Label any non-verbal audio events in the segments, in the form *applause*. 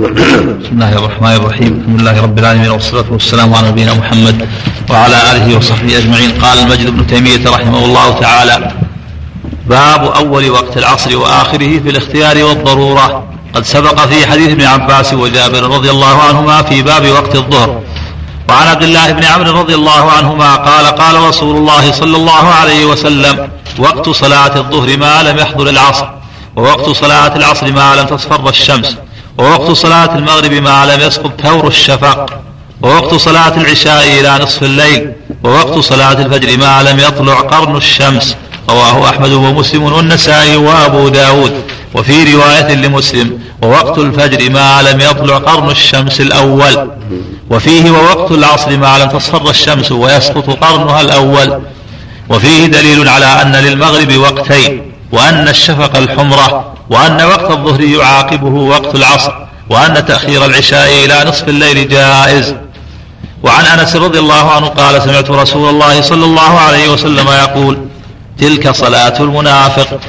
بسم الله الرحمن الرحيم. الحمد لله رب العالمين والصلاة والسلام على نبينا محمد وعلى آله وصحبه أجمعين. قال المجد بن تيمية رحمه الله تعالى باب أول وقت العصر وآخره في الاختيار والضرورة. قد سبق في حديث ابن عباس وجابر رضي الله عنهما في باب وقت الظهر. وعن عبد الله بن عمرو رضي الله عنهما قال قال رسول الله صلى الله عليه وسلم وقت صلاة الظهر ما لم يحضر العصر ووقت صلاة العصر ما لم تصفر الشمس. ووقت صلاة المغرب ما لم يسقط ثور الشفق ووقت صلاة العشاء إلى نصف الليل. ووقت صلاة الفجر ما لم يطلع قرن الشمس. رواه أحمد ومسلم والنسائي وأبو داود. وفي رواية لمسلم ووقت الفجر ما لم يطلع قرن الشمس الأول. وفيه ووقت العصر ما لم تصفر الشمس ويسقط قرنها الأول. وفيه دليل على أن للمغرب وقتين. وأن الشفق الحمرة وأن وقت الظهر يعاقبه وقت العصر وأن تأخير العشاء إلى نصف الليل جائز. وعن أنس رضي الله عنه قال سمعت رسول الله صلى الله عليه وسلم يقول تلك صلاة المنافق.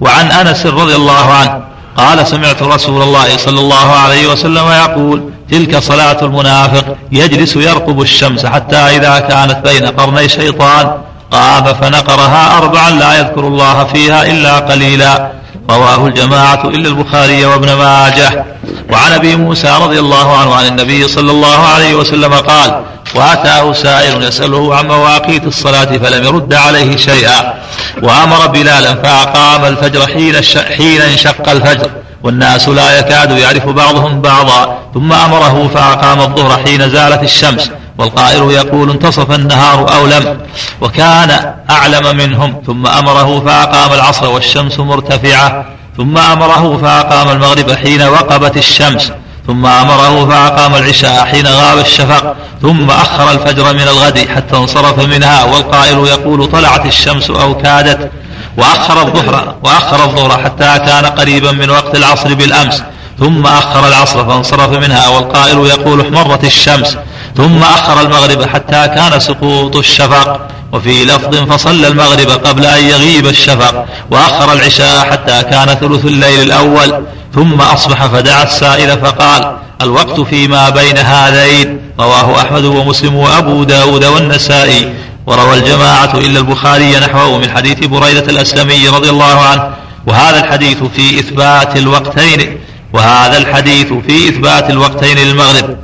وعن, أنس رضي الله عنه قال سمعت رسول الله صلى الله عليه وسلم يقول تلك صلاة المنافق يجلس يرقب الشمس حتى إذا كانت بين قرني شيطان قام فنقرها أربعا لا يذكر الله فيها إلا قليلا. رواه الجماعة إلا البخاري وابن ماجه. وعن أبي موسى رضي الله عنه عن النبي صلى الله عليه وسلم قال وأتاه سائل يسأله عن مواقيت الصلاة فلم يرد عليه شيئا. وأمر بلالا فأقام الفجر حين حين انشق الفجر. والناس لا يكاد يعرف بعضهم بعضا. ثم أمره فأقام الظهر حين زالت الشمس. والقائل يقول انتصف النهار أو لم وكان أعلم منهم. ثم أمره فأقام العصر والشمس مرتفعة. ثم أمره فأقام المغرب حين وقبت الشمس. ثم أمره فأقام العشاء حين غاب الشفق. ثم أخر الفجر من الغد حتى انصرف منها. والقائل يقول طلعت الشمس أو كادت. وأخر الظهر وأخر الظهر حتى كان قريبا من وقت العصر بالأمس. ثم أخر العصر فانصرف منها. والقائل يقول احمرت الشمس. ثم أخر المغرب حتى كان سقوط الشفق. وفي لفظ فصلى المغرب قبل أن يغيب الشفق. وأخر العشاء حتى كان ثلث الليل الأول. ثم أصبح فدعا السائل فقال الوقت فيما بين هذين. رواه أحمد ومسلم وأبو داود والنسائي. وروى الجماعة إلا البخاري نحوه من حديث بريدة الأسلمي رضي الله عنه. وهذا الحديث في إثبات الوقتين. وهذا الحديث في إثبات الوقتين للمغرب.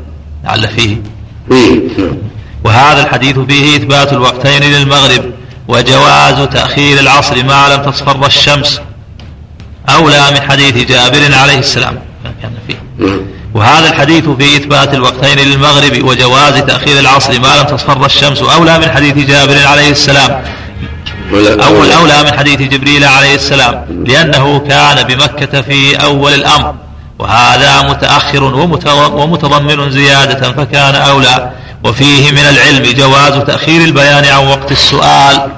لعل فيه وهذا الحديث فيه إثبات الوقتين للمغرب وجواز تأخير العصر ما لم تصفر الشمس. أولى من حديث جابر عليه السلام. كان فيه وهذا الحديث في إثبات الوقتين للمغرب وجواز تأخير العصر ما لم تصفر الشمس. أولى من حديث جابر عليه السلام. أول أولى من حديث جبريل عليه السلام. لأنه كان بمكة في أول الأمر. وهذا متأخر ومتضمن زيادة فكان أولى. وفيه من العلم جواز تأخير البيان عن وقت السؤال.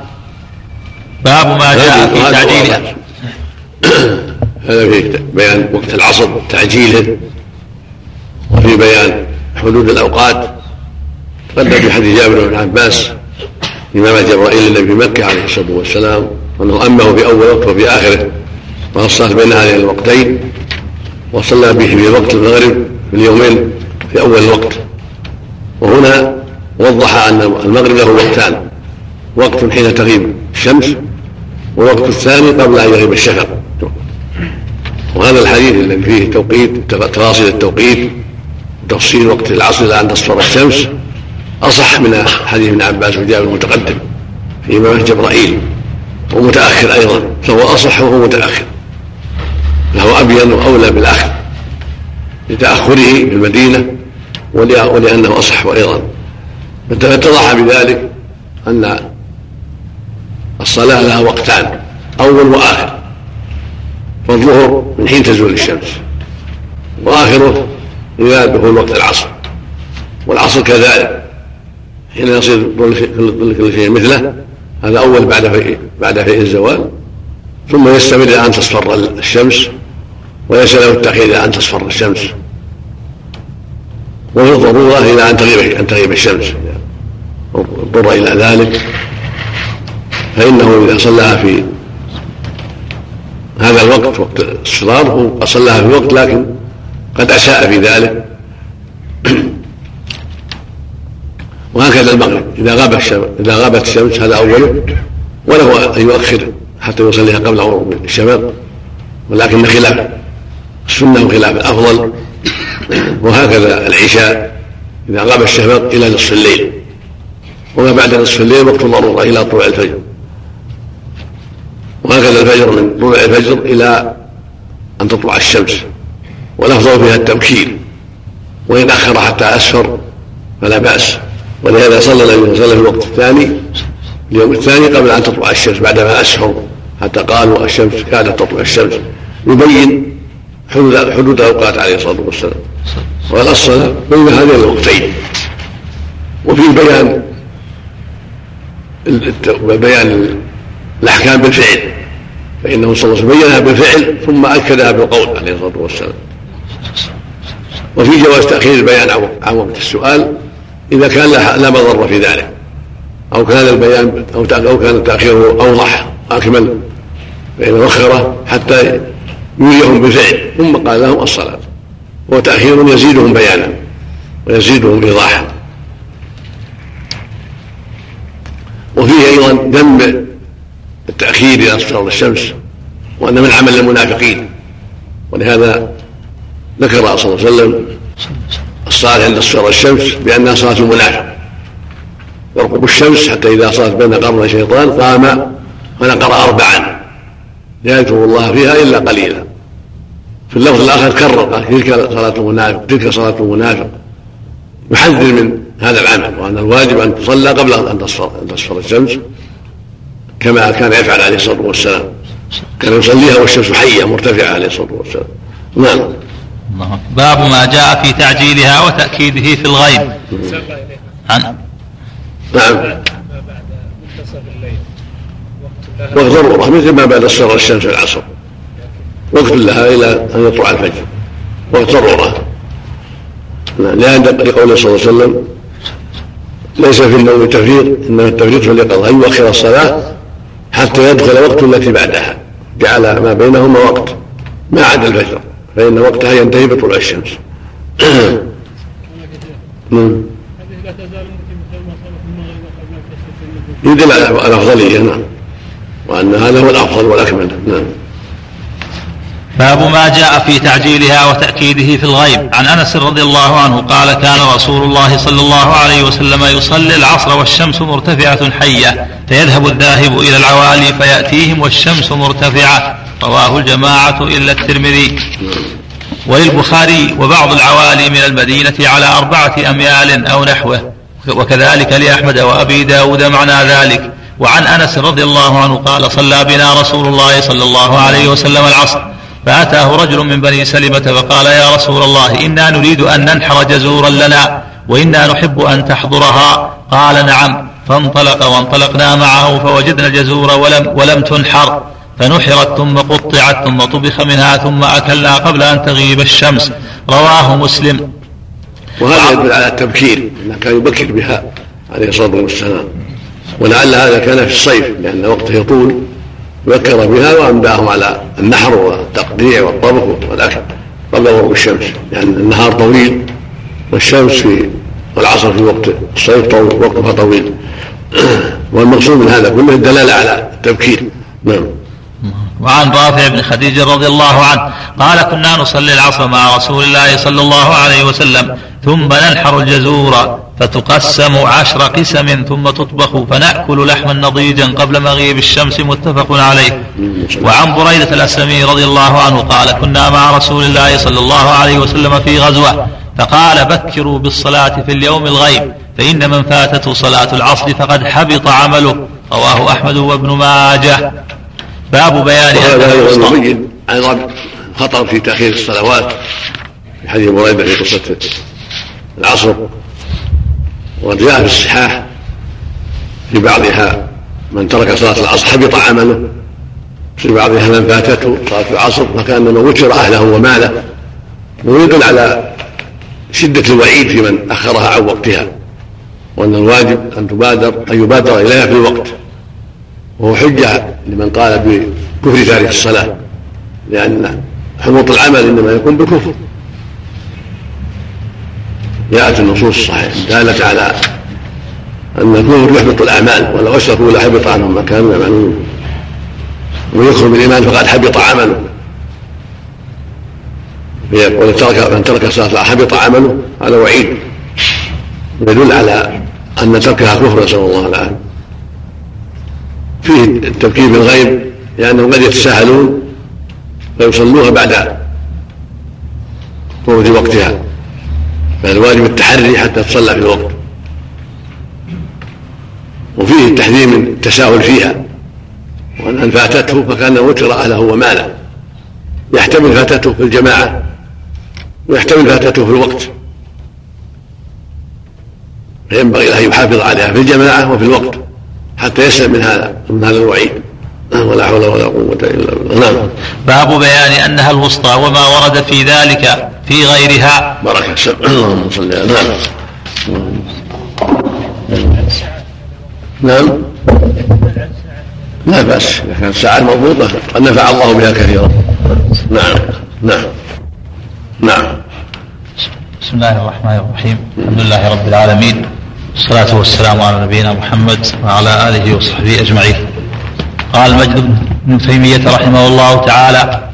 باب ما جاء في تعجيلها *clears throat* هذا في بيان وقت العصر تعجيله. وفي بيان حدود الأوقات. تقدم في حديث جابر بن عباس إمامة جبرائيل النبي في مكة عليه الصلاة والسلام وأنه أمه في أول وقت وفي آخره. وفصلت بين هذين الوقتين. وصلى به في وقت المغرب في اليومين في أول الوقت وهنا وضح أن المغرب له وقتان. وقت حين تغيب الشمس والوقت الثاني قبل أن يغيب الشفق. وهذا الحديث الذي فيه التوقيت تفاصيل التوقيت تفصيل وقت العصر إلى أن تصفر الشمس أصح من حديث ابن عباس وجابر المتقدم في امامه جبرائيل ومتأخر أيضا فهو أصح وهو متأخر. فهو ابين وأولى بالاخر لتأخره في المدينة ولأنه أصح أيضا. فاتضح بذلك أن الصلاة لها وقتان أول وآخر. فالظهر من حين تزول الشمس وآخره إذا دخول وقت العصر. والعصر كذلك. حين يصير كل شيء مثله هذا أول بعد في بعد في الزوال. ثم يستمر إلى أن تصفر الشمس. وليس له التأخير إلى أن تصفر الشمس. وفي الضرورة إلى أن تغيب أن تغيب الشمس. اضطر إلى ذلك. فإنه إذا صلاها في هذا الوقت وقت الصرار هو صلاها في وقت لكن قد أساء في ذلك. *clears throat* وهكذا المغرب. إذا غاب الشمس إذا غابت الشمس هذا أوله. وله أن يؤخر حتى يصليها قبل غروب الشمس. ولكن خلاف. السنة وخلاف الأفضل وهكذا العشاء إذا غاب الشفق إلى نصف الليل وما بعد نصف الليل وقت الضرورة إلى طلوع الفجر. وهكذا الفجر من طلوع الفجر إلى أن تطلع الشمس والأفضل فيها التبكير وإن أخر حتى أسفر فلا بأس. ولهذا صلى النبي صلى الله عليه وسلم في الوقت الثاني اليوم الثاني قبل أن تطلع الشمس بعدما أسفر حتى قالوا الشمس كادت تطلع الشمس. يبين حدود الأوقات عليه الصلاة والسلام. والأصل بين هذين الوقتين وفي بيان بيان الأحكام بالفعل. فإنه صلى الله عليه وسلم بينها بالفعل ثم أكدها بالقول عليه الصلاة والسلام. وفي جواز تأخير البيان عن وقت السؤال إذا كان لا مضر في ذلك. أو كان البيان أو كان التأخير أوضح أكمل فإن وخره حتى يريهم بالفعل ثم قال لهم الصلاة. وتأخير يزيدهم بيانا ويزيدهم إيضاحا وفيه أيضا ذم التأخير إلى اصفرار الشمس وأن من عمل المنافقين. ولهذا ذكر صلى الله عليه وسلم الصلاة عند اصفرار الشمس بأنها صلاة المنافق يرقب الشمس حتى إذا صارت بين قرن الشيطان قام ونقر أربعا. لا يذكر الله فيها إلا قليلا. في اللفظ الآخر كرر قال تلك صلاة المنافق تلك صلاة المنافق. يحذر من هذا العمل وأن الواجب أن تصلى قبل أن تصفر الشمس كما كان يفعل عليه الصلاة والسلام. كان يصليها والشمس حية مرتفعة عليه الصلاة والسلام. نعم. باب ما جاء في تعجيلها وتأكيده في الغيب. عن نعم. وقت ضرورة مثل ما بعد الصلاة الشمس في العصر وقت لها إلى أن يطلع الفجر وقت ضرورة. لأن لقوله صلى الله عليه وسلم ليس في النوم تفريط إنما التفريط في اليقظة. أن يؤخر الصلاة حتى يدخل وقت التي بعدها. جعل ما بينهما وقت. ما عدا الفجر. فإن وقتها ينتهي بطلوع الشمس. *clears throat* نعم. يدل على الأفضلية نعم. وأن هذا هو الأفضل والأكمل. نعم. باب ما جاء في تعجيلها وتأكيده في الغيب. عن أنس رضي الله عنه قال كان رسول الله صلى الله عليه وسلم يصلي العصر والشمس مرتفعة حية فيذهب الذاهب إلى العوالي فيأتيهم والشمس مرتفعة. رواه الجماعة إلا الترمذي. وللبخاري وبعض العوالي من المدينة على أربعة أميال أو نحوه وكذلك لأحمد وأبي داود معنى ذلك. وعن أنس رضي الله عنه قال صلى بنا رسول الله صلى الله عليه وسلم العصر. فأتاه رجل من بني سلمة فقال يا رسول الله إنا نريد أن ننحر جزورا لنا وإنا نحب أن تحضرها قال نعم فانطلق وانطلقنا معه فوجدنا الجزور ولم, ولم تنحر فنحرت ثم قطعت ثم طبخ منها ثم أكلنا قبل أن تغيب الشمس رواه مسلم وهذا يدل على التبكير إنه كان يبكر بها عليه الصلاة والسلام. ولعل هذا كان في الصيف لأن وقته يطول. ذكر بها وانباهم على النحر والتقطيع والطبخ والأكل. قبل غروب الشمس يعني النهار طويل والشمس في والعصر في وقت الصيف طويل وقتها طويل. *clears throat* والمقصود من هذا كله الدلالة على التبكير. نعم. وعن رافع بن خديج رضي الله عنه قال كنا نصلي العصر مع رسول الله صلى الله عليه وسلم ثم ننحر الجزور فتقسم عشر قسم ثم تطبخ فنأكل لحما نضيجا قبل مغيب الشمس متفق عليه. وعن بريدة الأسلمي رضي الله عنه قال كنا مع رسول الله صلى الله عليه وسلم في غزوة فقال بكروا بالصلاة في اليوم الغيب فإن من فاتته صلاة العصر فقد حبط عمله. رواه أحمد وابن ماجه. باب بيان يبين أيضا خطر في تأخير الصلوات في حديث بريدة في قصة العصر. وقد جاء في الصحاح في بعضها من ترك صلاة العصر حبط عمله. في بعضها من فاتته صلاة العصر فكأنما وتر أهله وماله. ويدل على شدة الوعيد في من أخرها عن وقتها وأن الواجب أن تبادر أن يبادر إليها في الوقت. وهو حجة لمن قال بكفر تارك الصلاة لأن حبوط العمل إنما يكون بالكفر جاءت النصوص الصحيحة دالة على أن الكفر يحبط الأعمال ولو أشركوا لحبط عنهم ما كانوا يعملون. ومن يكفر بالإيمان فقد حبط عمله. ومن ترك من ترك الصلاة حبط عمله هذا وعيد. يدل على أن تركها كفر نسأل الله العافية. فيه التفكير بالغيب لأنهم قد يتساهلون فيصلوها بعد فوت وقتها. فالواجب التحري حتى تصلى في الوقت. وفيه التحذير من التساهل فيها. وأن فاتته فكان وتر أهله وماله. يحتمل فاتته في الجماعة ويحتمل فاتته في الوقت. فينبغي له أن يحافظ عليها في الجماعة وفي الوقت حتى يسلم من هذا من هذا الوعيد. ولا حول ولا قوة إلا بالله. نعم. باب بيان أنها الوسطى وما ورد في ذلك. في غيرها. بركة اللهم صل على نعم نعم. لا بأس. إذا كانت ساعات مضبوطة قد نفع الله بها كثيرا. نعم. نعم. نعم. بسم الله الرحمن الرحيم. الحمد لله رب العالمين. والصلاة والسلام على نبينا محمد وعلى آله وصحبه أجمعين. قال مجد بن تيمية رحمه الله تعالى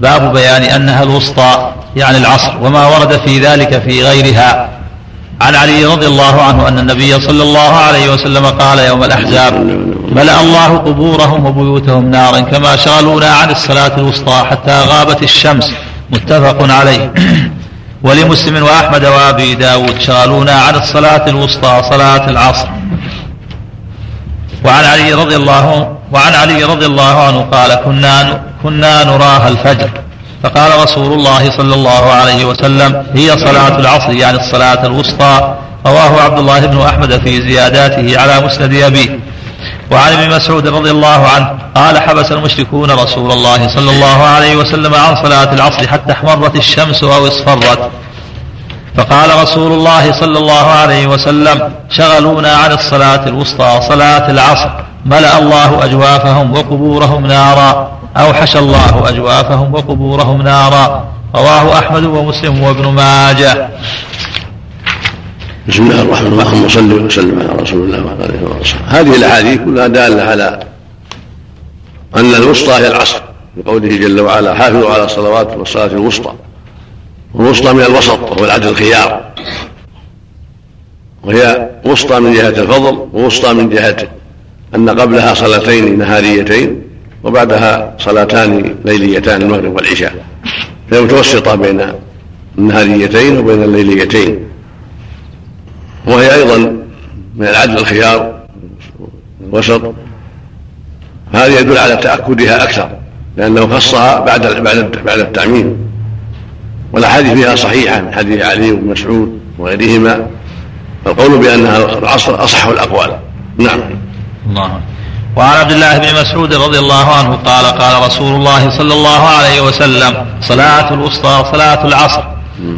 باب بيان أنها الوسطى. يعني العصر وما ورد في ذلك في غيرها. عن علي رضي الله عنه أن النبي صلى الله عليه وسلم قال يوم الأحزاب ملأ الله قبورهم وبيوتهم نارا كما شغلونا عن الصلاة الوسطى حتى غابت الشمس. متفق عليه. *clears throat* ولمسلم وأحمد وأبي داود شغلونا عن الصلاة الوسطى صلاة العصر. وعن علي رضي الله وعن علي رضي الله عنه قال كنا كنا نراها الفجر. فقال رسول الله صلى الله عليه وسلم هي صلاة العصر يعني الصلاة الوسطى. رواه عبد الله بن أحمد في زياداته على مسند أبيه. وعن ابن مسعود رضي الله عنه قال حبس المشركون رسول الله صلى الله عليه وسلم عن صلاة العصر حتى احمرت الشمس أو اصفرت. فقال رسول الله صلى الله عليه وسلم شغلونا عن الصلاة الوسطى صلاة العصر ملأ الله أجوافهم وقبورهم نارا. أوحش الله أجوافهم وقبورهم نارا. رواه أحمد ومسلم وابن ماجه. بسم الله الرحمن الرحيم. اللهم صل وسلم على رسول الله وعلى آله وصحبه. هذه الأحاديث كلها دالة على أن الوسطى هي العصر بقوله جل وعلا حافظوا على الصلوات والصلاة الوسطى. والوسطى من الوسط وهو العدل الخيار. وهي وسطى من جهة الفضل ووسطى من جهة أن قبلها صلاتين نهاريتين. وبعدها صلاتان ليليتان المغرب والعشاء. فهي متوسطة بين النهاريتين وبين الليليتين. وهي أيضا من العدل الخيار الوسط. هذا يدل على تأكدها أكثر لأنه خصها بعد بعد بعد التعميم. والأحاديث فيها صحيحة من حديث علي بن مسعود وغيرهما. فالقول بأنها العصر أصح الأقوال. نعم. الله وعن عبد الله بن مسعود رضي الله عنه قال قال رسول الله صلى الله عليه وسلم صلاة الوسطى صلاة العصر.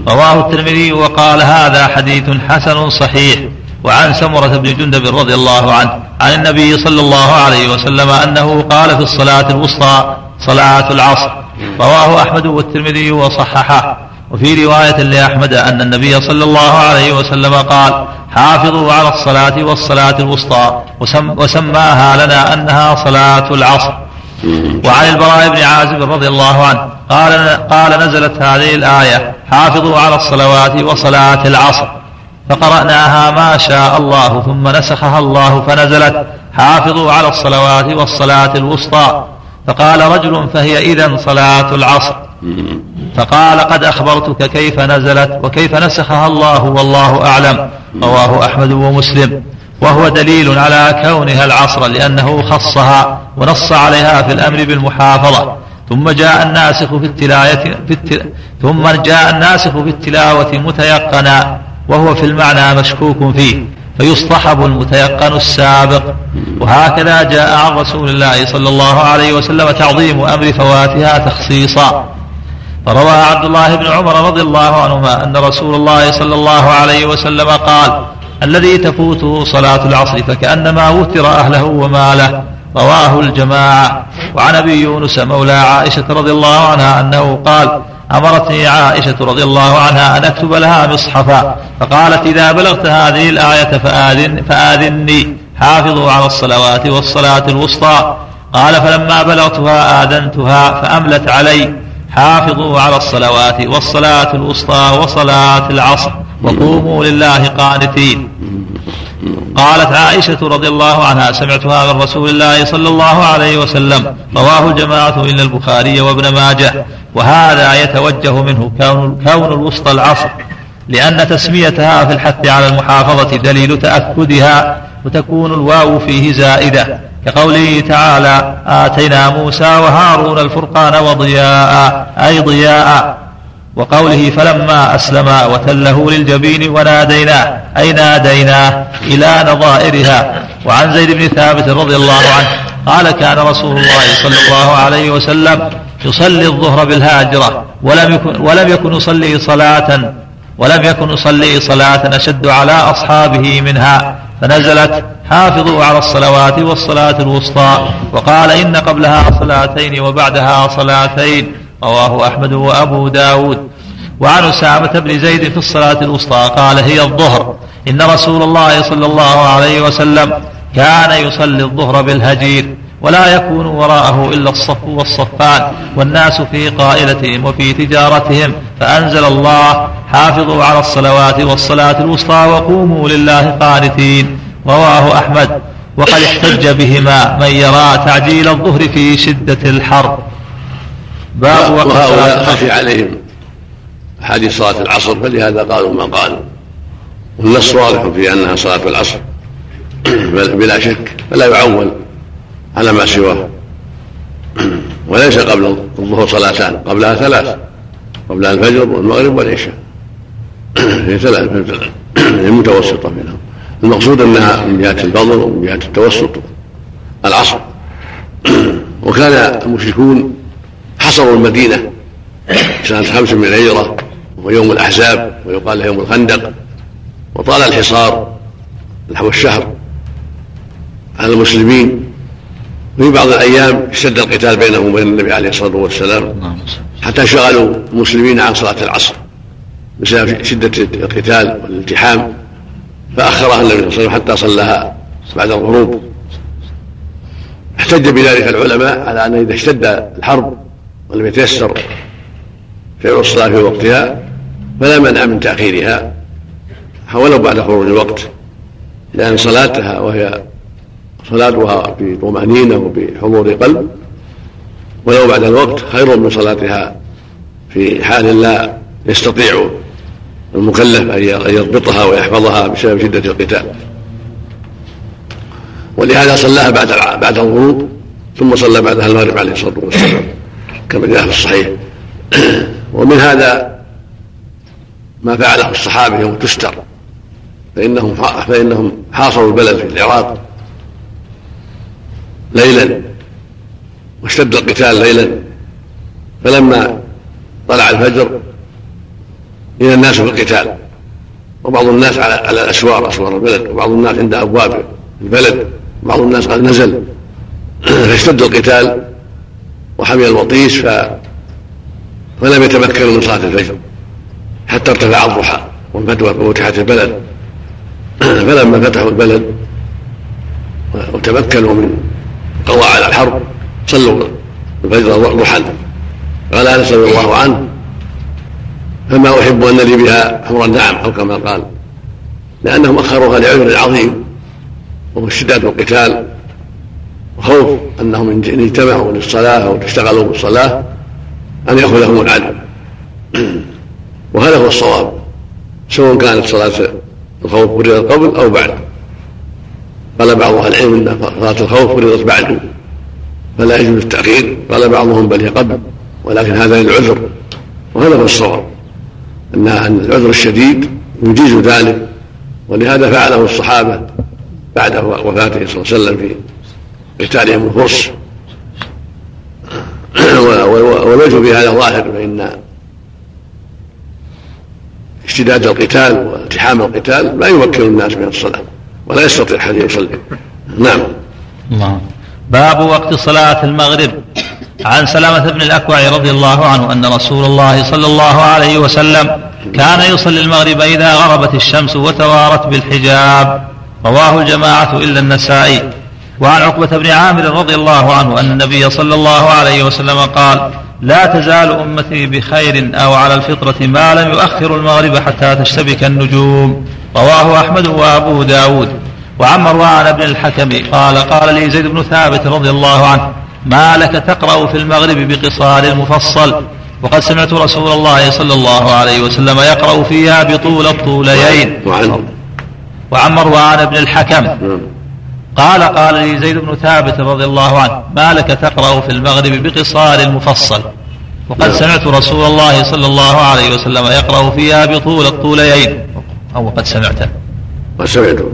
رواه الترمذي وقال هذا حديث حسن صحيح. وعن سمرة بن جندب رضي الله عنه عن النبي صلى الله عليه وسلم أنه قال في الصلاة الوسطى صلاة العصر. رواه أحمد والترمذي وصححه. وفي رواية لأحمد أن النبي صلى الله عليه وسلم قال حافظوا على الصلاة والصلاة الوسطى وسم وسماها لنا أنها صلاة العصر. وعن البراء بن عازب رضي الله عنه قال قال نزلت هذه الآية حافظوا على الصلوات وصلاة العصر. فقرأناها ما شاء الله ثم نسخها الله فنزلت حافظوا على الصلوات والصلاة الوسطى. فقال رجل فهي إذا صلاة العصر. فقال قد أخبرتك كيف نزلت وكيف نسخها الله والله أعلم. رواه أحمد ومسلم. وهو دليل على كونها العصر لأنه خصها ونص عليها في الأمر بالمحافظة. ثم جاء الناسخ في التلاوة في التل... ثم جاء الناسخ في التلاوة متيقنا. وهو في المعنى مشكوك فيه. فيصطحب المتيقن السابق. وهكذا جاء عن رسول الله صلى الله عليه وسلم تعظيم أمر فواتها تخصيصا. فروى عبد الله بن عمر رضي الله عنهما أن رسول الله صلى الله عليه وسلم قال الذي تفوته صلاة العصر فكأنما وتر أهله وماله. رواه الجماعة. وعن أبي يونس مولى عائشة رضي الله عنها أنه قال أمرتني عائشة رضي الله عنها أن أكتب لها مصحفا فقالت إذا بلغت هذه الآية فآذن فآذني. حافظوا على الصلوات والصلاة الوسطى. قال فلما بلغتها آذنتها فأملت علي. حافظوا على الصلوات والصلاة الوسطى وصلاة العصر وقوموا لله قانتين. قالت عائشة رضي الله عنها سمعتها من رسول الله صلى الله عليه وسلم رواه الجماعة إلا البخاري وابن ماجه وهذا يتوجه منه كون, كون الوسطى العصر لأن تسميتها في الحث على المحافظة دليل تأكدها وتكون الواو فيه زائدة. كقوله تعالى آتينا موسى وهارون الفرقان وضياء أي ضياء. وقوله فلما أسلما وتله للجبين وناديناه أي ناديناه إلى نظائرها. وعن زيد بن ثابت رضي الله عنه قال كان رسول الله صلى الله عليه وسلم يصلي الظهر بالهاجرة ولم يكن, ولم يكن يصلي صلاة ولم يكن يصلي صلاة أشد على أصحابه منها. فنزلت حافظوا على الصلوات والصلاة الوسطى. وقال إن قبلها صلاتين وبعدها صلاتين. رواه أحمد وأبو داود. وعن أسامة بن زيد في الصلاة الوسطى قال هي الظهر. إن رسول الله صلى الله عليه وسلم كان يصلي الظهر بالهجير. ولا يكون وراءه إلا الصف والصفان والناس في قائلتهم وفي تجارتهم. فأنزل الله حافظوا على الصلوات والصلاة الوسطى وقوموا لله قانتين رواه أحمد وقد احتج بهما من يرى تعجيل الظهر في شدة الحر باب وهؤلاء خفي عليهم. حديث صلاة العصر فلهذا قالوا ما قالوا؟ والنص واضح في أنها صلاة العصر. *clears throat* بلا شك فلا يعول. على ما سواه. وليس قبل الظهر صلاتان قبلها ثلاث. قبلها الفجر والمغرب والعشاء. *clears throat* هي ثلاث المتوسطة بينهم المقصود أنها من جهة الفضل ومن جهة التوسط. العصر. *clears throat* وكان المشركون حصروا المدينة. سنة خمس من الهجرة ويوم الأحزاب ويقال له يوم الخندق. وطال الحصار نحو الشهر. على المسلمين في بعض الأيام اشتد القتال بينهم وبين النبي عليه الصلاة والسلام حتى شغلوا المسلمين عن صلاة العصر بسبب شدة القتال والالتحام فأخرها النبي صلى الله عليه وسلم حتى صلاها بعد الغروب. احتج بذلك العلماء على ان إذا اشتد الحرب ولم يتيسر فعل الصلاة في وقتها فلا منع من تأخيرها ولو بعد خروج الوقت لأن صلاتها وهي صلاتها بطمأنينة وبحضور قلب ولو بعد الوقت خير من صلاتها في حال لا يستطيع المكلف أن يضبطها ويحفظها بسبب شدة القتال. ولهذا صلاها بعد بعد الغروب ثم صلى بعدها المغرب عليه الصلاة والسلام كما جاء في الصحيح. *clears throat* ومن هذا ما فعله الصحابة يوم تستر فإنهم فإنهم حاصروا البلد في العراق ليلا. واشتد القتال ليلا. فلما طلع الفجر إلى الناس في القتال. وبعض الناس على على الاسوار اسوار البلد. وبعض الناس عند أبواب البلد. وبعض الناس قد نزل. *clears throat* فاشتد القتال. وحمي الوطيس ف فلم يتمكنوا من صلاة الفجر. حتى ارتفع الضحى وفتحت البلد. *clears throat* فلما فتحوا البلد وتمكنوا من قضى على الحرب صلوا الفجر ضحى قال أنس رضي الله عنه فما أحب أن لي بها حمر النعم أو كما قال. لأنهم أخروها لعذر عظيم وهو اشتداد القتال وخوف أنهم إن اجتمعوا للصلاة أو اشتغلوا بالصلاة أن ياخذهم العدل. وهذا هو الصواب سواء كانت صلاة الخوف قبل أو بعد. قال بعض أهل العلم إن صلاة الخوف فرضت بعد فلا يجوز التأخير. قال بعضهم بل هي قبل ولكن هذا للعذر وهذا هو الصواب ان العذر الشديد يجيز ذلك. ولهذا فعله الصحابة بعد وفاته صلى الله عليه وسلم في قتالهم الفرس. *clears throat* والوجه في هذا ظاهر فإن اشتداد القتال والتحام القتال لا يمكن الناس من الصلاة. ولا يستطيع أحد يصلي. نعم. الله باب وقت صلاة المغرب. عن سلامة بن الأكوع رضي الله عنه أن رسول الله صلى الله عليه وسلم كان يصلي المغرب إذا غربت الشمس وتوارت بالحجاب. رواه الجماعة إلا النسائي. وعن عقبة بن عامر رضي الله عنه أن النبي صلى الله عليه وسلم قال لا تزال أمتي بخير أو على الفطرة ما لم يؤخر المغرب حتى تشتبك النجوم. رواه أحمد وأبو داود. وعن مروان بن الحكم قال قال لي زيد بن ثابت رضي الله عنه ما لك تقرأ في المغرب بقصار المفصل وقد سمعت رسول الله صلى الله عليه وسلم يقرأ فيها بطول الطوليين وعن وعن مروان بن الحكم. نعم. قال قال لي زيد بن ثابت رضي الله عنه ما لك تقرأ في المغرب بقصار المفصل وقد. سمعت رسول الله صلى الله عليه وسلم يقرأ فيها بطول الطوليين أو قد سمعت. قد سمعته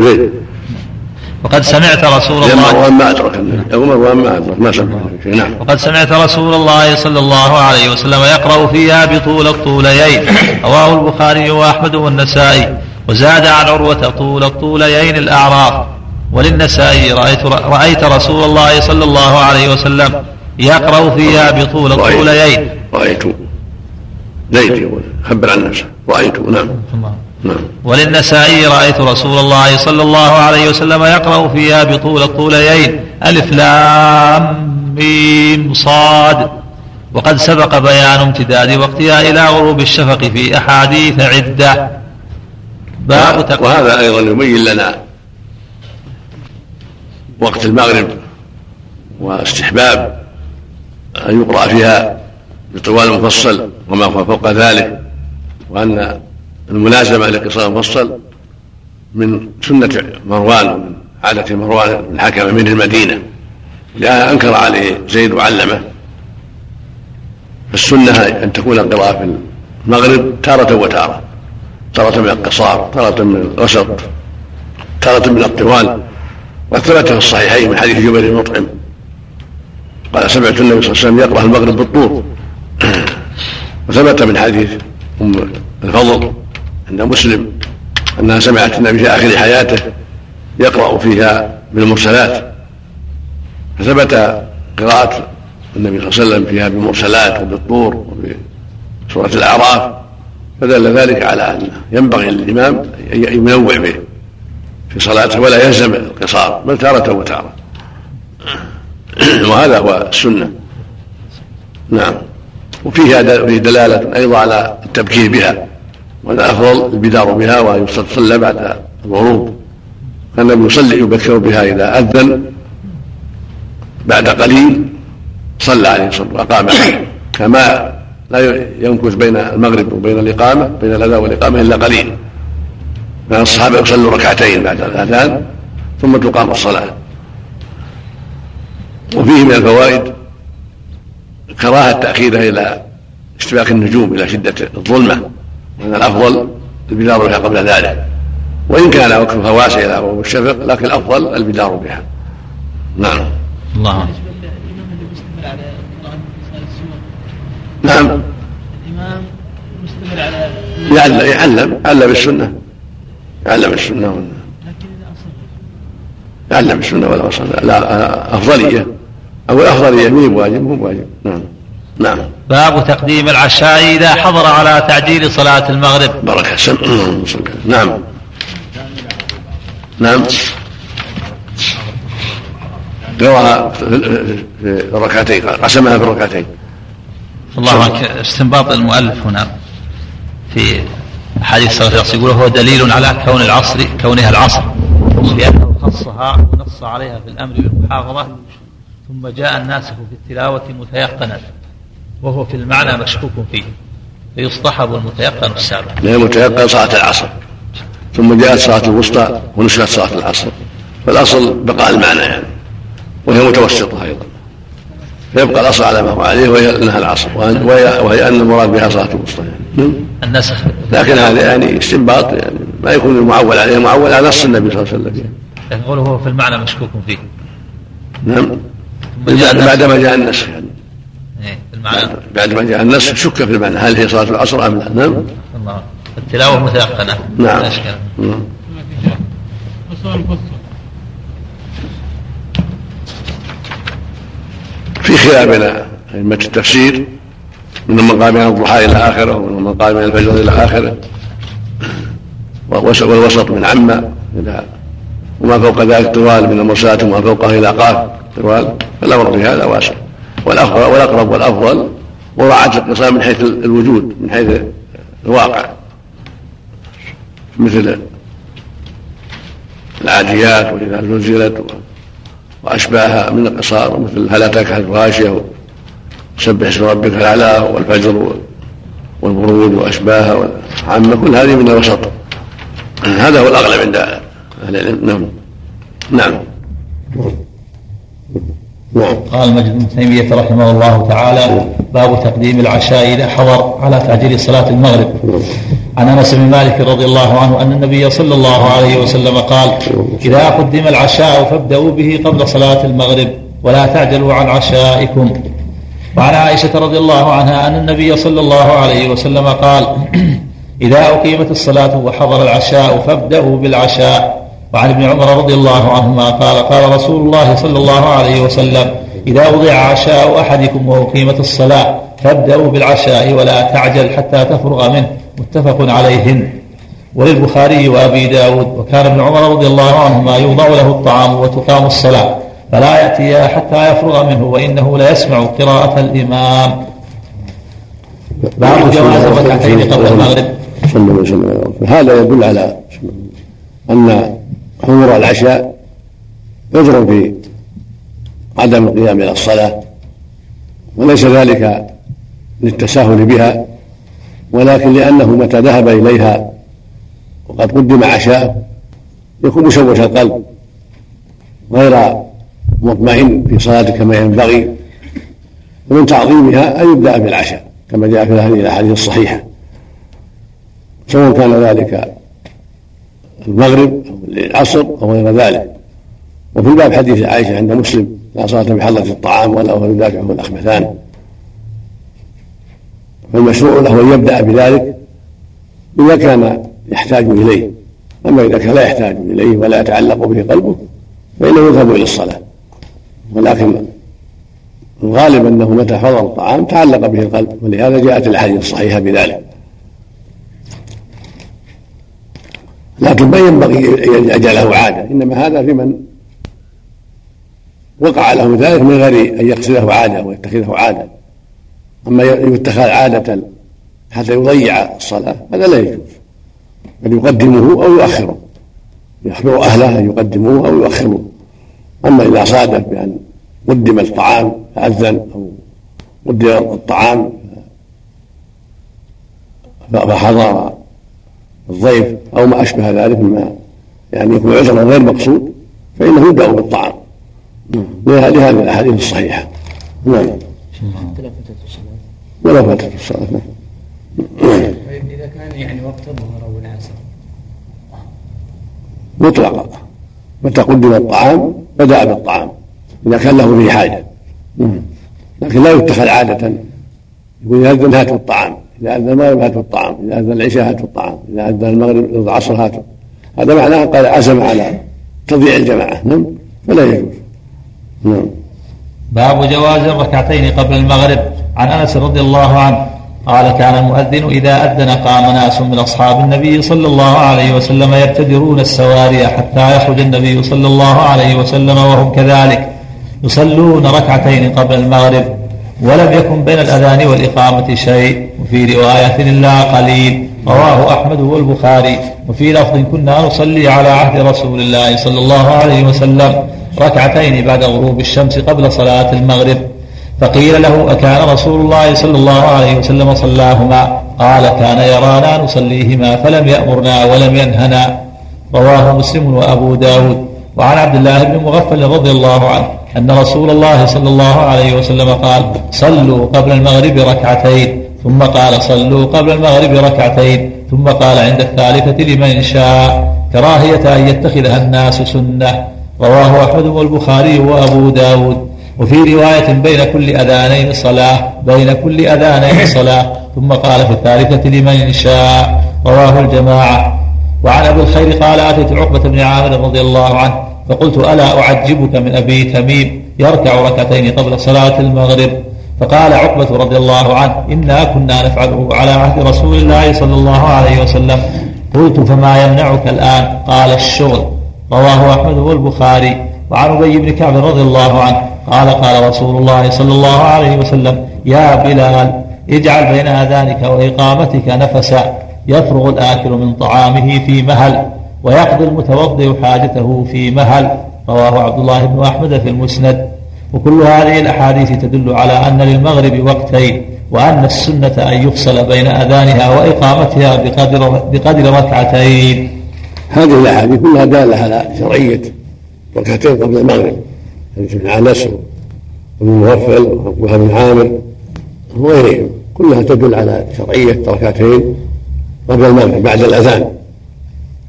زيد. وقد سمعت رسول الله مروان ما أدرك. مروان ما أدرك. ما سمع نعم. وقد سمعت رسول الله صلى الله عليه وسلم يقرأ فيها بطول الطوليين رواه البخاري وأحمد والنسائي. وزاد عن عروة طول الطوليين الأعراف. وللنسائي رأيت, رأيت رسول الله صلى الله عليه وسلم يقرأ فيها بطول الطوليين رأيت. يقول خبر عن نفسه رأيت. نعم. نعم. وللنسائي رأيت رسول الله صلى الله عليه وسلم يقرأ فيها بطول الطوليين ألف لام ميم صاد. وقد سبق بيان امتداد وقتها إلى غروب الشفق في أحاديث عدة. باب وهذا أيضا يبين لنا وقت المغرب واستحباب أن يقرأ فيها بطوال مفصل وما فوق ذلك وأن الملازمة لقصار المفصل من سنة مروان ومن عادة مروان بن الحكم من المدينة. لأن أنكر عليه زيد وعلمه فالسنة أن تكون القراءة في المغرب تارة وتارة تارة من القصار تارة من الوسط تارة من الطوال. وثبت في الصحيحين من حديث جبير بن مطعم. قال سمعت النبي صلى الله عليه وسلم يقرأ المغرب بالطور *clears throat* وثبت من حديث أم الفضل عند مسلم أنها سمعت النبي في آخر حياته يقرأ فيها بالمرسلات. فثبت قراءة النبي صلى الله عليه وسلم فيها بالمرسلات وبالطور وبسورة الأعراف. فدل ذلك على أن ينبغي للإمام أن ينوع به. في صلاته ولا يلزم القصار بل تارة وتارة. وهذا هو السنة. نعم. وفيها فيه دلالة أيضا على التبكير بها وأن الأفضل البدار بها وأن بعد الغروب. النبي يصلي يبكر بها إذا أذن بعد قليل صلى عليه الصلاة وأقام. كما لا يمكث بين المغرب وبين الإقامة بين الأذان والإقامة إلا قليل. كان الصحابة يصلوا ركعتين بعد الأذان ثم تقام الصلاة. وفيه من الفوائد كراهة تأخيرها إلى اشتباك النجوم إلى شدة الظلمة وأن الأفضل البدار بها قبل ذلك. وإن كان وقتها واسع إلى غروب الشفق لكن الأفضل البدار بها. نعم. الله. نعم. الإمام مستمر على يعلم يعلم يعلم السنة يعلم إذا أصر يعلم السنة ولا أصل لا أفضلية. أو الأفضلية مو بواجب مو بواجب. نعم. نعم. باب تقديم العشاء إذا حضر على تعجيل صلاة المغرب. بركة. سم نعم نعم. قراها في في الركعتين قسمها في الركعتين الله عنك استنباط المؤلف هنا في حديث صلاة العصر يقول هو دليل على كون العصر كونها العصر. لأنه خصها ونص عليها في الأمر بالمحافظة ثم جاء الناس في التلاوة متيقنا وهو في المعنى مشكوك فيه فيصطحب المتيقن السابق. لأن متيقن صلاة العصر. ثم جاءت صلاة الوسطى ونسخت صلاة العصر. فالأصل بقاء المعنى يعني وهي متوسطة أيضا. فيبقى الأصل على ما هو عليه وهي أنها العصر وهي, وهي أن المراد بها صلاة الوسطى يعني. نعم. النسخ. لكن هذا يعني استنباط يعني ما يكون المعول عليه معول على نص النبي صلى الله عليه وسلم. يعني. يقول هو في المعنى مشكوك فيه. نعم. النسخ. بعد ما جاء النسخ يعني. إيه، في المعنى. بعد ما جاء النسخ شك في المعنى هل هي صلاة العصر أم لا؟ نعم. الله. التلاوة متيقنة. نعم. لا. نعم. وسؤال مفصل في خلاف بين أئمة التفسير من من قام من الضحى إلى آخره ومن من قام من الفجر إلى آخره. والوسط من عم إلى وما فوق ذلك طوال من المرسلات وما فوقها إلى قاف طوال. فالأمر في هذا واسع. والأقرب والأفضل مراعاة الاقتصاد من حيث الوجود من حيث الواقع. مثل العاديات وإذا زلزلت وأشباهها من القصار مثل هل أتاك حديث غاشية سبح اسم ربك الأعلى والفجر والبروج وأشباهها والعامة كل هذه من الوسط. هذا هو الأغلب عند أهل العلم. نعم. نعم. نعم. قال مجد بن تيمية رحمه الله تعالى باب تقديم العشاء إذا حضر على تعجيل صلاة المغرب. عن أنس بن مالك رضي الله عنه أن النبي صلى الله عليه وسلم قال إذا قدم العشاء فابدأوا به قبل صلاة المغرب ولا تعجلوا عن عشائكم. وعن عائشة رضي الله عنها أن النبي صلى الله عليه وسلم قال *clears throat* إذا أقيمت الصلاة وحضر العشاء فابدأوا بالعشاء. وعن ابن عمر رضي الله عنهما قال قال رسول الله صلى الله عليه وسلم إذا وضع عشاء أحدكم وأقيمت الصلاة فابدأوا بالعشاء ولا تعجل حتى تفرغ منه. متفق عليهن. وللبخاري وأبي داود وكان ابن عمر رضي الله عنهما يوضع له الطعام وتقام الصلاة فلا يأتي حتى يفرغ منه وإنه ليسمع قراءة الإمام. باب جواز الركعتين قبل المغرب. صلى الله عليه وسلم. هذا يدل على أن حضور العشاء عذر في عدم القيام إلى الصلاة وليس ذلك للتساهل بها. ولكن لأنه متى ذهب إليها وقد قدم عشاء يكون مشوش القلب غير مطمئن في صلاته كما ينبغي ومن تعظيمها أن يبدأ بالعشاء كما جاء في هذه الأحاديث الصحيحة. سواء كان ذلك المغرب أو العصر أو غير ذلك. وفي باب حديث عائشة عند مسلم لا صلاة بحضرة الطعام ولا هو هو الأخبثان. فالمشروع له أن يبدأ بذلك إذا كان يحتاج إليه. أما إذا كان لا يحتاج إليه ولا يتعلق به قلبه فإنه يذهب إلى الصلاة. ولكن الغالب أنه متى حضر الطعام تعلق به القلب ولهذا جاءت الأحاديث الصحيحة بذلك. لكن ما ينبغي أن يجعله عادة إنما هذا في من وقع له ذلك من غير أن يقصده عادة ويتخذه عادة. أما يتخذ عادة حتى يضيع الصلاة هذا لا يجوز. بل يقدمه أو يؤخره. يخبر أهله أن يقدموه أو يؤخروه. أما إذا صادف بأن قدم الطعام فأذن أو قدم الطعام فحضر الضيف أو ما أشبه ذلك مما يعني يكون عذرا غير مقصود فإنه يبدأ بالطعام. لهذه الأحاديث الصحيحة. نعم. ولا فاتت الصلاة نعم طيب إذا كان يعني وقت الظهر أو العصر. مطلقا متى قدم الطعام بدأ بالطعام. إذا كان له به حاجة. لكن لا يتخذ عادة. يقول إذا أذن هاتوا الطعام. إذا أذن المغرب هاتوا الطعام. إذا أذن العشاء هاتوا الطعام. إذا أذن المغرب العصر هاتوا هذا معناه قال عزم على تضييع الجماعة. نعم. فلا يجوز. نعم. باب جواز الركعتين قبل المغرب. عن انس رضي الله عنه قال كان المؤذن اذا اذن قام ناس من اصحاب النبي صلى الله عليه وسلم يبتدرون السواري حتى يخرج النبي صلى الله عليه وسلم وهم كذلك يصلون ركعتين قبل المغرب ولم يكن بين الأذان والإقامة شيء وفي رواية إلا قليل رواه أحمد والبخاري وفي لفظ كنا نصلي على عهد رسول الله صلى الله عليه وسلم ركعتين بعد غروب الشمس قبل صلاة المغرب فقيل له أكان رسول الله صلى الله عليه وسلم صلاهما؟ قال كان يرانا نصليهما فلم يأمرنا ولم ينهنا. رواه مسلم وأبو داود. وعن عبد الله بن مغفل رضي الله عنه أن رسول الله صلى الله عليه وسلم قال صلوا قبل المغرب ركعتين. ثم قال صلوا قبل المغرب ركعتين. ثم قال عند الثالثة لمن شاء. كراهية أن يتخذها الناس سنة. رواه أحمد والبخاري وأبو داود. وفي رواية بين كل أذانين صلاة بين كل أذانين صلاة. ثم قال في الثالثة لمن شاء رواه الجماعة. وعن أبي الخير قال أتيت عقبة بن عامر رضي الله عنه فقلت ألا أعجبك من أبي تميم يركع ركعتين قبل صلاة المغرب؟ فقال عقبة رضي الله عنه إنا كنا نفعله على عهد رسول الله صلى الله عليه وسلم. قلت فما يمنعك الآن؟ قال الشغل. رواه أحمد والبخاري. وعن أبي بن كعب رضي الله عنه قال قال رسول الله صلى الله عليه وسلم يا بلال اجعل بين آذانك وإقامتك نفسا يفرغ الآكل من طعامه في مهل ويقضي المتوضئ حاجته في مهل. رواه عبد الله بن أحمد في المسند. وكل هذه الأحاديث تدل على أن للمغرب وقتين وأن السنة أن يفصل بين أذانها وإقامتها بقدر, بقدر ركعتين. هذه الأحاديث كلها دالة على شرعية ركعتين قبل المغرب. ابن انس وابن مغفل وابن بن عامر وغيرهم. كلها تدل على شرعية ركعتين قبل المغرب بعد الأذان.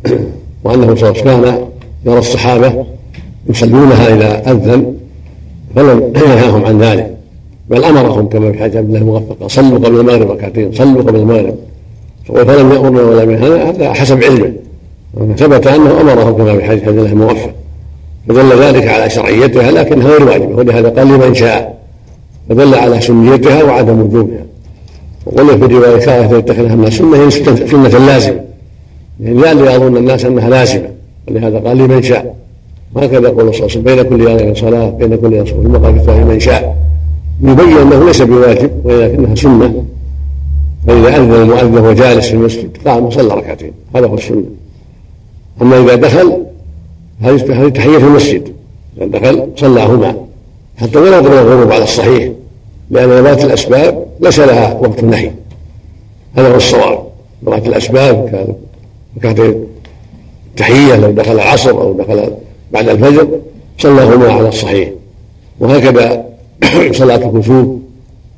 *clears throat* وأنه صلى الله عليه وسلم يرى الصحابة يصلونها إذا أذن فلم ينهاهم عن ذلك. بل أمرهم كما في حديث عبد الله المغفق صلوا قبل المغرب ركعتين صلوا قبل المغرب. فلم يامرنا ولا هذا حسب علمه. ثبت أنه أمرهم كما في حديث عبد الله الموفق فدل ذلك على شرعيتها لكنها غير واجبه ولهذا قال لمن شاء. فدل على سنيتها وعدم وجوبها. وقلنا في الروايه كانت يتخذها من السنة سنه لازمة. يعني لا يظن الناس أنها لازمة ولهذا قال لمن شاء. وهكذا يقول صلى الله عليه وسلم بين كل اذان صلاه بين كل اذان ثم قال في من شاء. يبين أنه ليس بواجب ولكنها سنة. فإذا أذن المؤذن وهو جالس في المسجد قام وصلى ركعتين هذا هو السنة. أما إذا دخل هذه تحية المسجد. اذا دخل صلاهما. حتى ولا يضرب الغروب على الصحيح لأن ذوات الأسباب ليس لها وقت النهي. هذا هو الصواب. ذوات الأسباب كانت تحية لو دخل العصر أو دخل بعد الفجر صلاهما على الصحيح. وهكذا *clears throat* صلاة الكسوف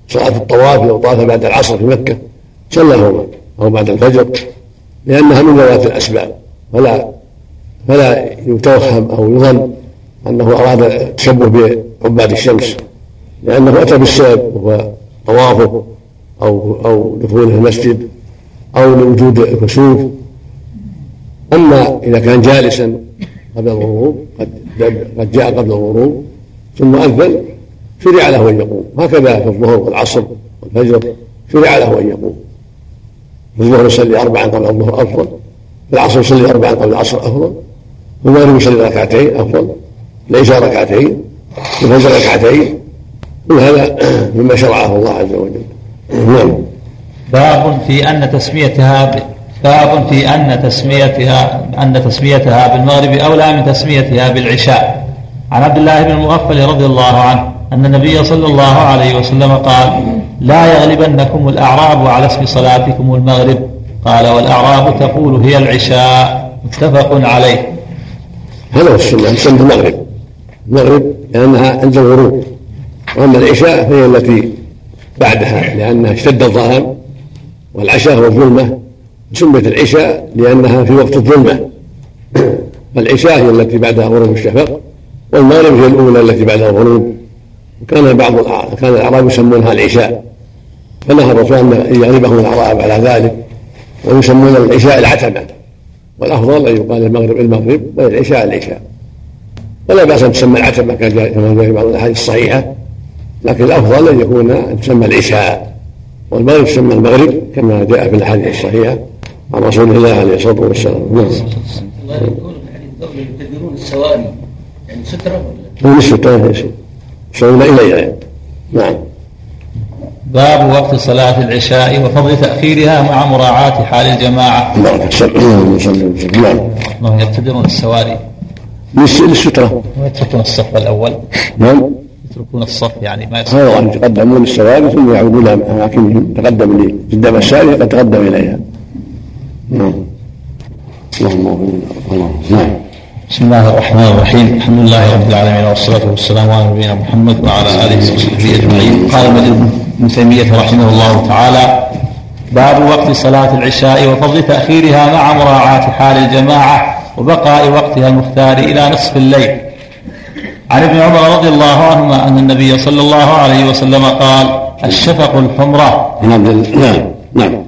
صلاة الطواف لو طاف بعد العصر في مكة صلاهما أو بعد الفجر لأنها من ذوات الأسباب. فلا فلا يتوهم أو يظن أنه أراد التشبه بعباد الشمس لأنه أتى بالسبب وهو طوافه أو أو دخوله المسجد أو لوجود الكسوف أما إذا كان جالسا قبل الغروب قد قد جاء قبل الغروب ثم أذن شرع له أن يقوم. هكذا في الظهر والعصر والفجر شرع له أن يقوم. في الظهر يصلي أربعا قبل الظهر أفضل في العصر يصلي أربعا قبل العصر أفضل. في المغرب يصلي ركعتين أفضل العشاء ركعتين الفجر ركعتين. كل هذا *clears throat* مما شرعه الله عز وجل. نعم. باب في أن تسميتها باب في أن تسميتها أن تسميتها بالمغرب أولى من تسميتها بالعشاء. عن عبد الله بن المغفل رضي الله عنه أن النبي صلى الله عليه وسلم قال لا يغلبنكم الأعراب على اسم صلاتكم المغرب. قال والأعراب تقول هي العشاء. متفق عليه. هذا هو السنة السنة المغرب. المغرب لأنها عند الغروب. وأما العشاء فهي التي بعدها لأنها اشتد الظلام والعشاء هو الظلمة. سميت العشاء لأنها في وقت الظلمة. *clears throat* فالعشاء هي التي بعدها غروب الشفق والمغرب هي الأولى التي بعدها الغروب وكان بعض كان الأعراب يسمونها العشاء. فنهى الرسول أن يغلبهم الأعراب على ذلك ويسمون العشاء العتمة والأفضل أن يقال المغرب المغرب والعشاء العشاء. ولا بأس أن تسمى العتمة كما جاء في بعض الأحاديث الصحيحة لكن الأفضل أن يكون أن تسمى العشاء. والمغرب تسمى المغرب كما جاء في الأحاديث الصحيحة. عن رسول الله عليه الصلاة والسلام. نعم. يعتبرون السواري يعني سترة ولا؟ هو السترة يصلون إليها نعم. باب وقت صلاة العشاء وفضل تأخيرها مع مراعاة حال الجماعة. بارك الله وسلم نعم يبتدرون السواري للسترة ويتركون الصف الأول. نعم. يتركون الصف يعني ما أن يتقدمون السواري ثم يعودون أماكنهم تقدم لي. قدام الساري قد تقدم إليها. نعم. اللهم اغفر لنا. اللهم نعم بسم الله الرحمن الرحيم الحمد لله رب العالمين والصلاة والسلام على نبينا محمد وعلى آله وصحبه أجمعين قال ابن تيمية رحمه الله تعالى باب وقت صلاة العشاء وفضل تأخيرها مع مراعاة حال الجماعة وبقاء وقتها المختار إلى نصف الليل عن ابن عمر رضي الله عنهما أن النبي صلى الله عليه وسلم قال الشفق الحمرة نعم. نعم. نعم.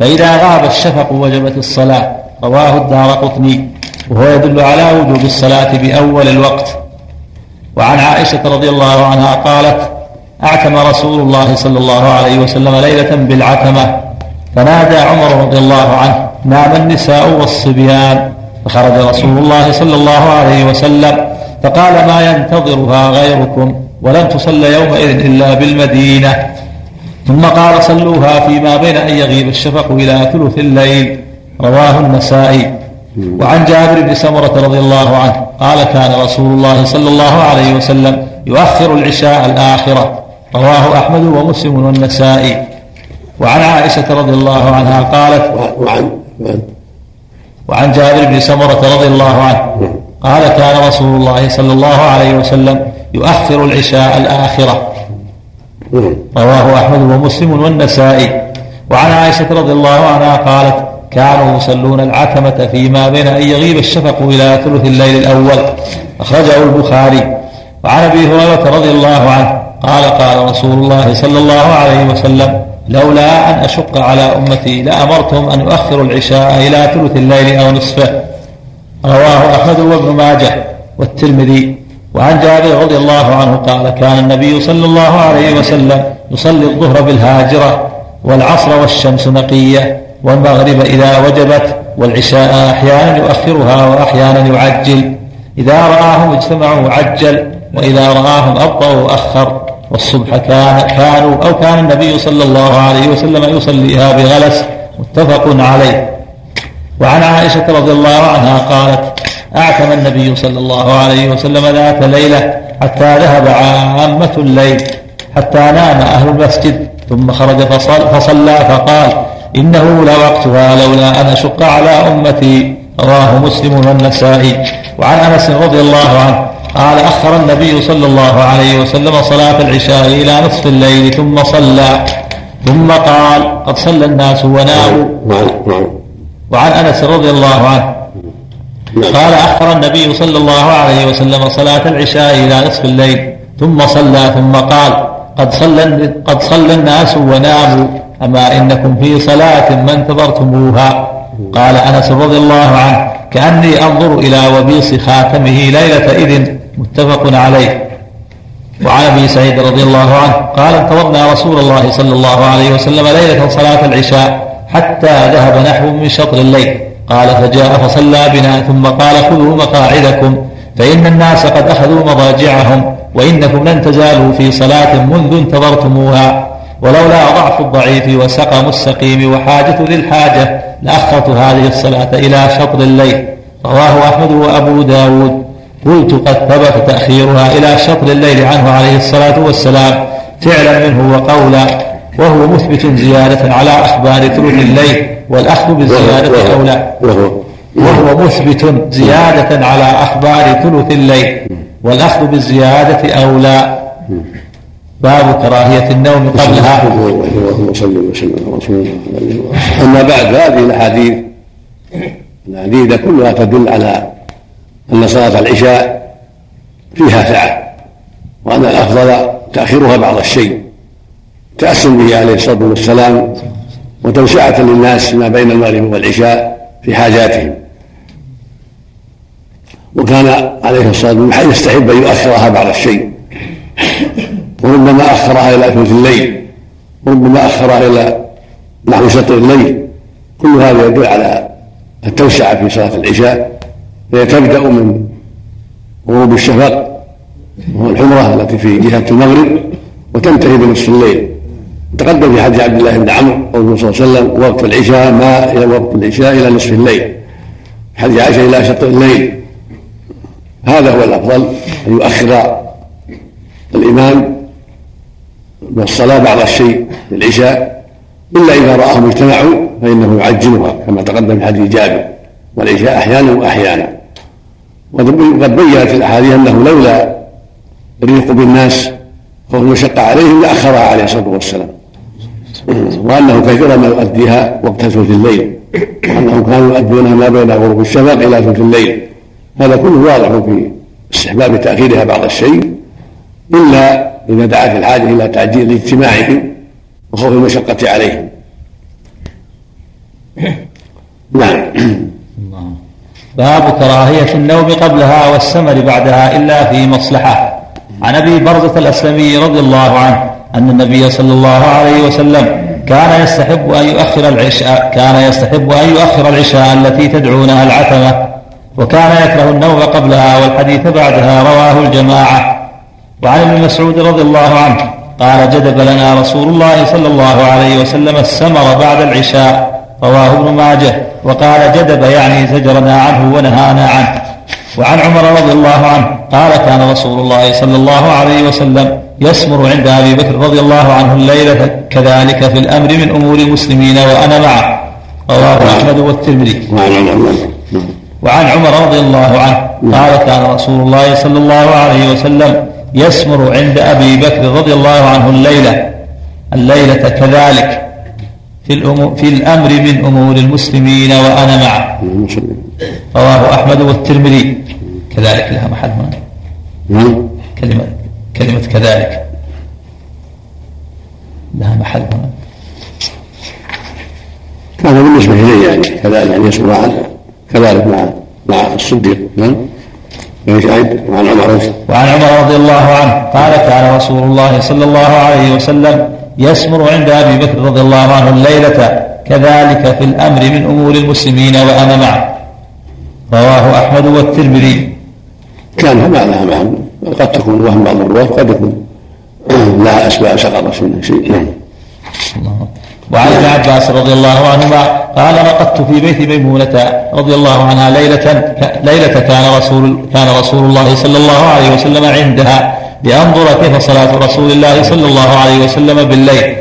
فإذا غاب الشفق وجبت الصلاة رواه الدار قطني وهو يدل على وجوب الصلاة بأول الوقت. وعن عائشة رضي الله عنها قالت أعتم رسول الله صلى الله عليه وسلم ليلة بالعتمة فنادى عمر رضي الله عنه نام النساء والصبيان. فخرج رسول الله صلى الله عليه وسلم فقال ما ينتظرها غيركم ولم تصل يومئذ إلا بالمدينة. ثم قال صلوها فيما بين أن يغيب الشفق إلى ثلث الليل. رواه النسائي. وعن جابر بن سمرة رضي الله عنه قال كان رسول الله صلى الله عليه وسلم يؤخر العشاء الآخرة. رواه أحمد ومسلم والنسائي. وعن عائشة رضي الله عنها قالت وعن وعن جابر بن سمرة رضي الله عنه قال كان رسول الله صلى الله عليه وسلم يؤخر العشاء الآخرة. رواه أحمد ومسلم والنسائي. وعن عائشة رضي الله عنها قالت كانوا يصلون العتمة فيما بين أن يغيب الشفق إلى ثلث الليل الأول. أخرجه البخاري. وعن أبي هريرة رضي الله عنه قال قال رسول الله صلى الله عليه وسلم لولا أن أشق على أمتي لأمرتهم أن يؤخروا العشاء إلى ثلث الليل أو نصفه. رواه أحمد وابن ماجه والترمذي. وعن جابر رضي الله عنه قال كان النبي صلى الله عليه وسلم يصلي الظهر بالهاجرة والعصر والشمس نقية. والمغرب إذا وجبت والعشاء أحيانا يؤخرها وأحيانا يعجل. إذا رآهم اجتمعوا عجل وإذا رآهم أبطأوا أخر. والصبح كان كانوا أو كان النبي صلى الله عليه وسلم يصليها بغلس. متفق عليه. وعن عائشة رضي الله عنها قالت أعتم النبي صلى الله عليه وسلم ذات ليلة حتى ذهب عامة الليل حتى نام أهل المسجد ثم خرج فصل فصلى فقال إنه لوقتها لولا أن أشق على أمتي رواه مسلم والنسائي. وعن أنس رضي الله عنه قال أخر النبي صلى الله عليه وسلم صلاة العشاء إلى نصف الليل ثم صلى. ثم قال قد صلى الناس وناموا. نعم نعم. وعن أنس رضي الله عنه نعم. قال أخر النبي صلى الله عليه وسلم صلاة العشاء إلى نصف الليل ثم صلى. ثم قال قد صلى قد صلى الناس وناموا. أما إنكم في صلاة ما انتظرتموها؟ قال أنس رضي الله عنه كأني أنظر إلى وبيص خاتمه ليلة إذ متفق عليه. وعن أبي سعيد رضي الله عنه قال انتظرنا رسول الله صلى الله عليه وسلم ليلة صلاة العشاء حتى ذهب نحو من شطر الليل. قال فجاء فصلى بنا ثم قال خذوا مقاعدكم فإن الناس قد أخذوا مضاجعهم وإنكم لن تزالوا في صلاة منذ انتظرتموها. ولولا ضعف الضعيف وسقم السقيم وحاجة ذي الحاجة لأخرت هذه الصلاة إلى شطر الليل. رواه أحمد وأبو داود. قلت قد ثبت تأخيرها إلى شطر الليل عنه عليه الصلاة والسلام فعلا منه وقولا وهو مثبت زيادة على أخبار ثلث الليل والأخذ بالزيادة أولى. وهو وهو مثبت زيادة على أخبار ثلث الليل والأخذ بالزيادة أولى. باب كراهية النوم قبلها. اللهم صل وسلم على رسول الله أما بعد فهذه الأحاديث العديده كلها تدل على أن صلاة العشاء فيها سعة وأن الأفضل تأخيرها بعض الشيء تاسم به عليه الصلاة والسلام وتوسعة للناس ما بين المغرب والعشاء في حاجاتهم. وكان عليه الصلاة والسلام يستحب أن يؤخرها بعض الشيء. وربما أخرها إلى ثلث الليل وربما أخرها إلى نحو شطر الليل. كل هذا يدل على التوسعة في صلاة العشاء فهي تبدأ من غروب الشفق وهو الحمرة التي في جهة المغرب وتنتهي بنصف الليل. تقدم في حديث عبد الله بن عمرو قوله صلى الله عليه وسلم وقت العشاء ما إلى وقت العشاء إلى نصف الليل. حديث عائشة إلى شطر الليل. هذا هو الأفضل أن يؤخر الإمام والصلاة بعض الشيء للعشاء إلا إذا رآهم اجتمعوا فإنه يعجلها كما تقدم حديث جابر. والعشاء أحيانا وأحيانا. وقد بينت الأحاديث أنه لولا الريق بالناس خوف المشقة عليهم لأخرها عليه الصلاة والسلام. وأنه كثيرا ما يؤديها وقت ثلث الليل. وأنهم كانوا يؤدونها ما بين غروب الشفق إلى ثلث الليل. هذا كله واضح في استحباب تأخيرها بعض الشيء. إلا إذا دعت الحاجة إلى تعجيل اجتماعهم وخوف المشقة عليهم. نعم. باب كراهية النوم قبلها والسمر بعدها إلا في مصلحة. عن أبي برزة الأسلمي رضي الله عنه أن النبي صلى الله عليه وسلم كان يستحب أن يؤخر العشاء كان يستحب أن يؤخر العشاء التي تدعونها العتمة وكان يكره النوم قبلها والحديث بعدها رواه الجماعة. وعن ابن مسعود رضي الله عنه قال جدب لنا رسول الله صلى الله عليه وسلم السمر بعد العشاء رواه ابن ماجه وقال جدب يعني زجرنا عنه ونهانا عنه. وعن عمر رضي الله عنه قال كان رسول الله صلى الله عليه وسلم يسمر عند أبي بكر رضي الله عنه الليلة كذلك في الأمر من أمور المسلمين وأنا معه. رواه أحمد والترمذي. وعن عمر رضي الله عنه قال كان رسول الله صلى الله عليه وسلم يسمر عند أبي بكر رضي الله عنه الليلة. الليلة كذلك. في, في الأمر من أمور المسلمين وأنا معه. رواه أحمد والترمذي. كذلك لها محل هنا. نعم. كلمة كلمة كذلك. لها محل هنا. كان بالنسبة إليه يعني كذلك يعني يسمع كذلك مع مع الصديق. نعم. وعن عمر وعن عمر رضي الله عنه قال كان رسول الله صلى الله عليه وسلم يسمر عند أبي بكر رضي الله عنه الليلة كذلك في الأمر من أمور المسلمين وأنا معه. رواه أحمد والترمذي. كان لها معنى. قد تكون وهم بعض الرواة قد يكون لها أسباب سقط منها شيء نعم وعن ابن عباس رضي الله عنهما قال رقدت في بيت ميمونة رضي الله عنها ليلة ليلة كان رسول كان رسول الله صلى الله عليه وسلم عندها لأنظر كيف صلاة رسول الله صلى الله عليه وسلم بالليل.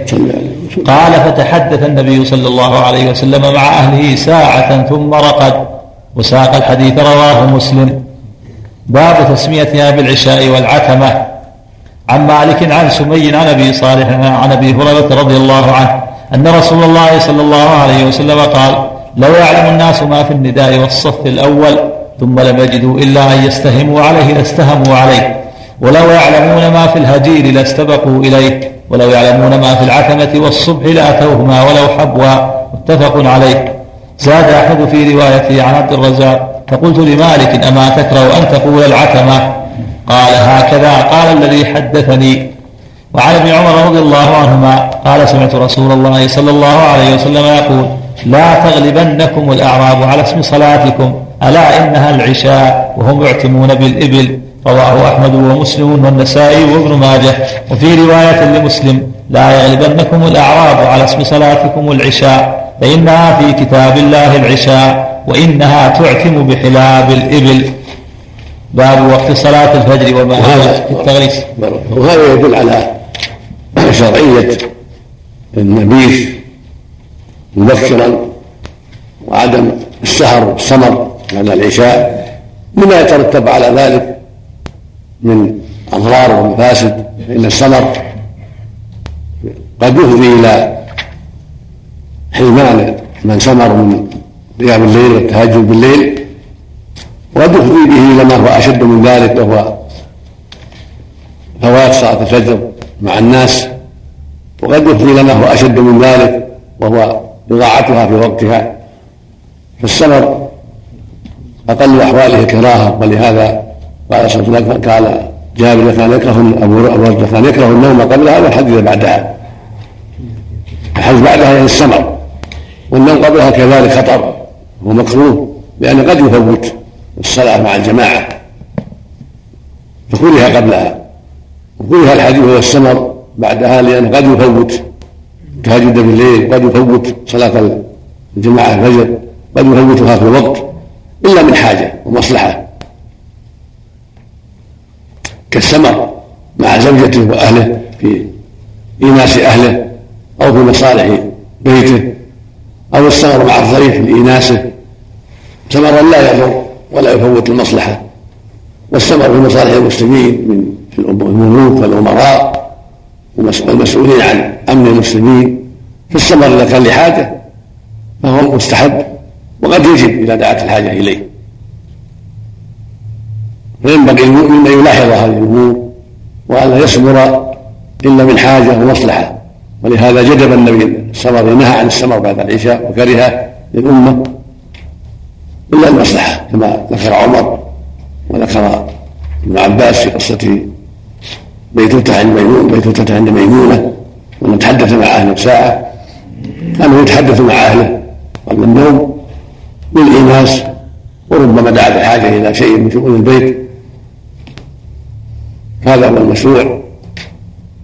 قال فتحدث النبي صلى الله عليه وسلم مع أهله ساعة ثم رقد. وساق الحديث رواه مسلم. باب تسميتها بالعشاء والعتمة. عن مالك عن سمي عن أبي صالح عن أبي هريرة رضي الله عنه. أن رسول الله صلى الله عليه وسلم قال لو يعلم الناس ما في النداء والصف الأول ثم لم يجدوا إلا أن يستهموا عليه لاستهموا عليه. ولو يعلمون ما في الهجير لاستبقوا إليه. ولو يعلمون ما في العتمة والصبح لأتوهما ولو حبوا. متفق عليه. زاد أحمد في روايته عن عبد الرزاق فقلت لمالك أما تكره أن تقول العتمة؟ قال هكذا. قال الذي حدثني وعن ابن عمر رضي الله عنهما قال سمعت رسول الله صلى الله عليه وسلم يقول لا تغلبنكم الأعراب على اسم صلاتكم ألا إنها العشاء وهم يعتمون بالإبل؟ رواه أحمد ومسلم والنسائي وابن ماجه. وفي رواية لمسلم لا يغلبنكم الأعراب على اسم صلاتكم العشاء فإنها في كتاب الله العشاء وإنها تعتم بحلاب الإبل. باب وقت صلاة الفجر وما في التغليس وهذا يدل على شرعية النبيذ مبكرا وعدم السهر والسمر بعد العشاء مما يترتب على ذلك من أضرار ومفاسد فإن السمر قد يفضي إلى حرمان من سمر من قيام الليل والتهجد بالليل وقد يفضي به إلى ما هو أشد من ذلك وهو فوات صلاة الفجر مع الناس. وقد يفضي هو أشد من ذلك وهو إضاعتها في وقتها. فالسمر أقل أحواله كراهة ولهذا قال صلى الله عليه وسلم قال جابر كان يكره أبو أبو كان يكره النوم قبلها والحديث بعدها. الحديث بعدها يعني السمر. والنوم قبلها كذلك خطر ومكروه لأنه قد يفوت الصلاة مع الجماعة. فكره قبلها. وكره الحديث هو السمر. بعدها لأنه قد يفوت التهجد بالليل قد يفوت صلاة الجماعة الفجر قد يفوتها في الوقت إلا من حاجة ومصلحة. كالسمر مع زوجته وأهله في إيناس أهله أو في مصالح بيته أو السمر مع الضيف لايناسه سمرا لا يضر ولا يفوت المصلحة. والسمر في مصالح المسلمين من الملوك والأمراء. والمسؤولين عن أمن المسلمين في السمر إذا كان لحاجة فهو مستحب وقد يجب إذا دعت الحاجة إليه. فينبغي المؤمن أن يلاحظ هذه الأمور والا يصبر إلا من حاجة ومصلحة. ولهذا جدب النبي السمر نهى عن السمر بعد العشاء وكره للأمة إلا المصلحة كما ذكر عمر وذكر ابن عباس في قصة بيتوتة عند ميمون بيتوتة عند ميمونة ومن تحدث مع أهله ساعة كانوا يتحدث مع أهله. قبل النوم بالإيناس وربما دعت الحاجة إلى شيء من شؤون البيت. هذا هو المشروع.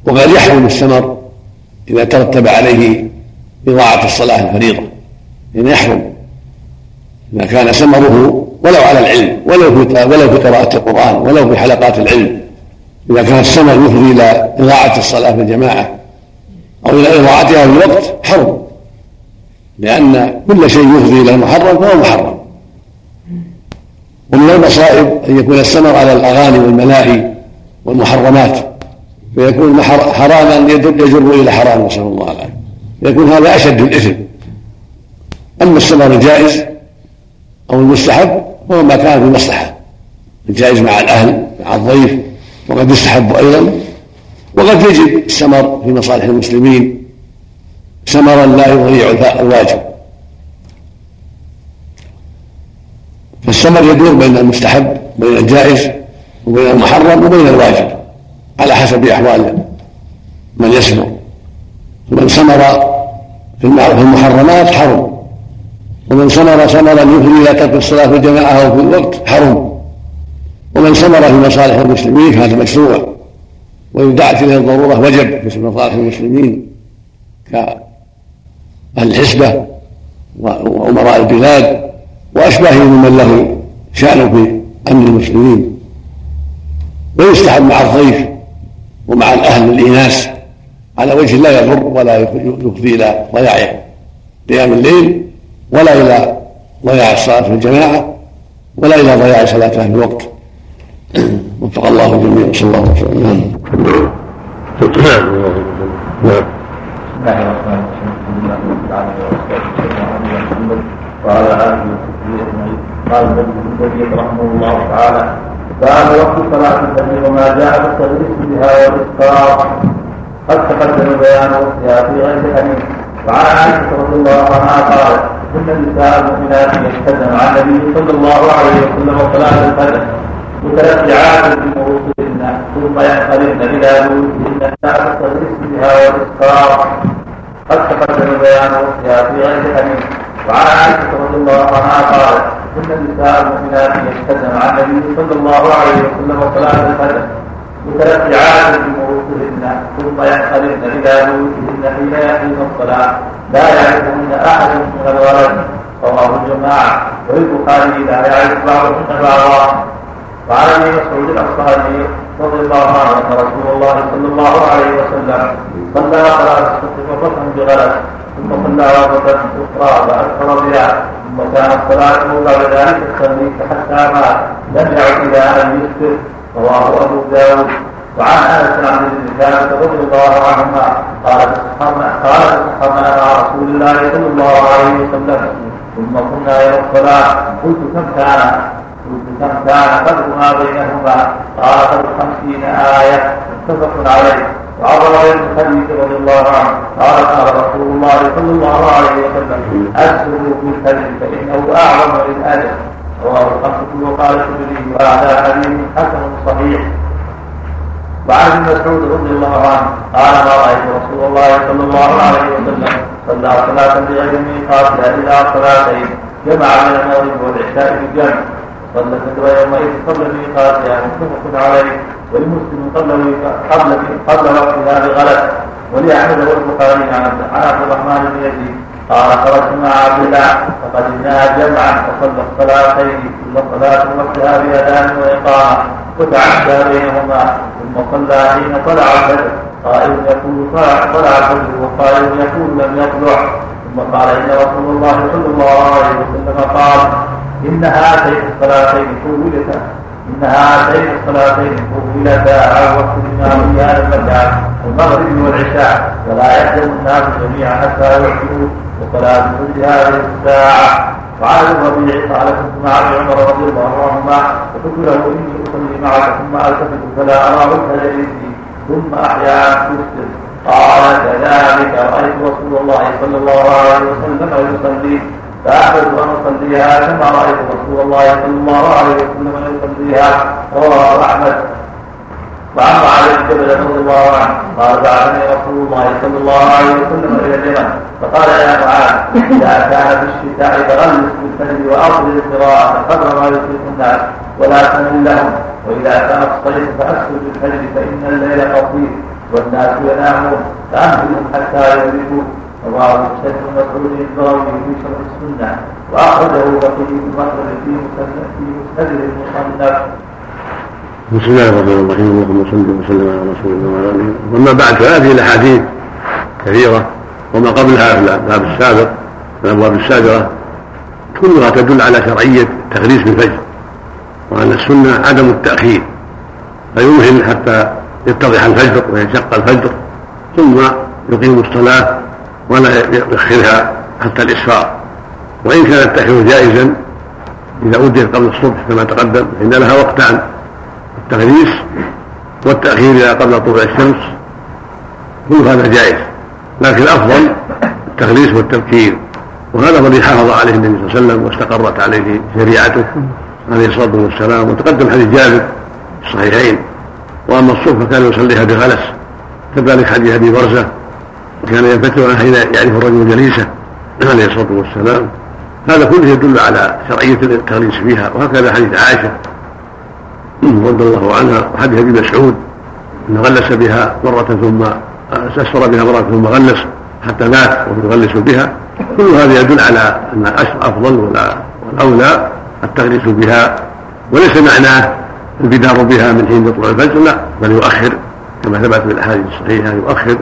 وقد يحرم السمر إذا ترتب عليه إضاعة الصلاة الفريضة. يعني يحرم. إذا كان سمره ولو على العلم ولو في ولو في قراءة القرآن ولو في حلقات العلم إذا كان السمر يفضي إلى إضاعة الصلاة في الجماعة أو إلى إضاعتها في الوقت حرم. لأن كل شيء يفضي إلى المحرم فهو محرم. ومن المصائب أن يكون السمر على الأغاني والملاهي والمحرمات فيكون حراما يجر إلى حرام نسأل الله العافية. فيكون هذا أشد الإثم. أما السمر الجائز أو المستحب فهو ما كان في المصلحة الجائز مع الأهل مع الضيف وقد يستحب أيضا. وقد يجب السمر في مصالح المسلمين. سمرا لا يضيع الواجب. فالسمر يدور بين المستحب بين الجائز وبين المحرم وبين الواجب على حسب أحوال من يسمر ومن سمر في المحرمات حرم. ومن سمر سمرا يفضي إلى ترك الصلاة في الجماعة أو في الوقت حرم. ومن سمر في مصالح المسلمين فهذا مشروع. وإن دعت إليه الضرورة وجب في مصالح المسلمين كأهل الحسبة وأمراء البلاد وأشباههم ممن له شأن في أمن المسلمين. ويستحب مع الضيف ومع الأهل الإناث على وجه لا يضر ولا يفضي إلى ضياع قيام الليل ولا إلى ضياع الصلاة في الجماعة ولا إلى ضياع صلاتها في الوقت. وفق الله الجميع. صلى الله عليه وسلم نعم. نعم بسم الله الرحمن الرحيم الحمد لله رب العالمين والصلاه والسلام على محمد وعلى آله وصحبه اجمعين قال النبي رحمه الله تعالى باب وقت صلاه الفجر وما جاء بالتغريس بها والاسقاط قد تقدم بيان وقتها في غير الحديث وعن عائشه رضي الله عنها قالت إن النساء المؤمنات يشهدن مع النبي صلى الله عليه وسلم صلاه الفجر متنفعات بمروطهن ثم ينقلبن إلى بيوتهن ساعة بها والاسقاط قد تقدم بيان وقتها في غير حديث. وعن عائشة رضي الله عنها قالت إن النساء المؤمنات يشهدن مع النبي صلى الله عليه وسلم صلاة الفجر. متنفعات بمروطهن ثم ينقلبن إلى بيوتهن حين يأتين الصلاة. لا يعرفهن أحد من الولد رواه الجماعة. وللبخاري لا يعرف بعضهن بعضا وعن ابي مسعود الانصاري رضي الله عنه ان رسول الله صلى الله عليه وسلم صلى صلاه الصبح وفتحا بغلس ثم صلى وفتحا أخرى فأكثر بها ثم كانت صلاته بعد ذلك التمليك حتى مات لم يعد إلى أن يسكت رواه أبو داود. وعن أنس عن ابن ثابت رضي الله عنهما قال قال تسحرنا مع رسول الله صلى الله عليه وسلم ثم كنا يوم الصلاه قلت كم كان؟ كان فرقنا بينهما قد خمسين آية متفق عليه وعبر بن الحديث رضي الله عنه قال قال رسول الله صلى الله عليه وسلم أسروا في الحديث فإنه أعظم للأجر رواه الخمسة وقال الشبلي وهذا حديث حسن صحيح وعن ابن مسعود رضي الله عنه قال ما رايت رسول الله صلى الله عليه وسلم صلى صلاه بغير ميقاتها الا صلاتين جمع بين المغرب والعشاء في الفجر يومئذ قبل ميقاتها متفق عليه ولمسلم قبل قبل قبل وقتها بغلط ولاحمد والبخاري عن عبد الرحمن بن يزيد قال خرجت مع عبد الله فقدمناها جمعا فصلى الصلاتين كل صلاة وقتها باذان وإقامة وتعدى بينهما ثم صلى حين طلع الفجر قائل يقول طلع الفجر وقائل يقول لم يطلع ثم قال إن رسول الله صلى الله عليه وسلم قال إن هاتين الصلاتين طولتا إن هاتين الصلاتين طولتا على وقت الإمام في هذا المكان المغرب والعشاء. ولا يحزن الناس جميعا حتى يحسنوا وصلاة كل هذه الساعة. وعن الربيع قال كنت مع ابن عمر رضي الله عنهما. فقلت له إني أصلي معك ثم التفت فلا ارى وجه جليسي ثم أحيانا تسلم قال كذلك رأيت رسول الله صلى الله عليه وسلم يصلي. فأحببت أن أصليها كما رأيت رسول الله صلى الله عليه وسلم يصليها رواه أحمد. وعن معاذ بن جبل رضي الله عنه قال بعثني رسول الله صلى الله عليه وسلم إلى اليمن فقال يا معاذ إذا كان في الشتاء فغلس بالفجر واطل القراءة قدر ما يطيق الناس ولا تمل لهم وإذا كان الصيف فأسكت بالفجر فإن الليل قصير والناس ينامون فامهلهم حتى يدركوا رواه الشيخ مسعود الضراوي في شرح السنة وأخرجه بقي مخرج في مسند المصنف بسم الله الرحمن الرحيم. اللهم صل وسلم على رسول الله وعلى آله. واما بعد فهذه الأحاديث كثيرة وما قبلها في الباب السابق. الأبواب السابقة كلها تدل على شرعية التغريس بالفجر وأن السنة عدم التأخير. فيمهل حتى يتضح الفجر وينشق الفجر ثم يقيم الصلاة ولا يؤخرها حتى الاسفار وإن كان التاخير جائزا إذا اديت قبل الصبح كما تقدم فإن لها وقتان التغليس والتأخير إلى قبل طلوع الشمس كل هذا جائز. لكن الأفضل التغليس والتبكير. وهذا الذي حافظ عليه النبي صلى الله عليه وسلم واستقرت عليه شريعته عليه الصلاة والسلام. وتقدم حديث جابر في الصحيحين. وأما الصبح فكان يصليها بغلس. كذلك حديث أبي برزة وكان ينفتح حين يعرف الرجل جليسه عليه الصلاة والسلام هذا كله يدل على شرعية التغليس فيها وهكذا حديث عائشة رضي الله عنها وحديث أبي مسعود إنه غلس بها مرة ثم استسفر بها مرة ثم غلس حتى مات وهو يغلس بها. كل هذا يدل على أن أفضل والأولى التغليس بها وليس معناه البدار بها من حين يطلع الفجر لا بل يؤخر كما ثبت في الأحاديث الصحيحة يؤخر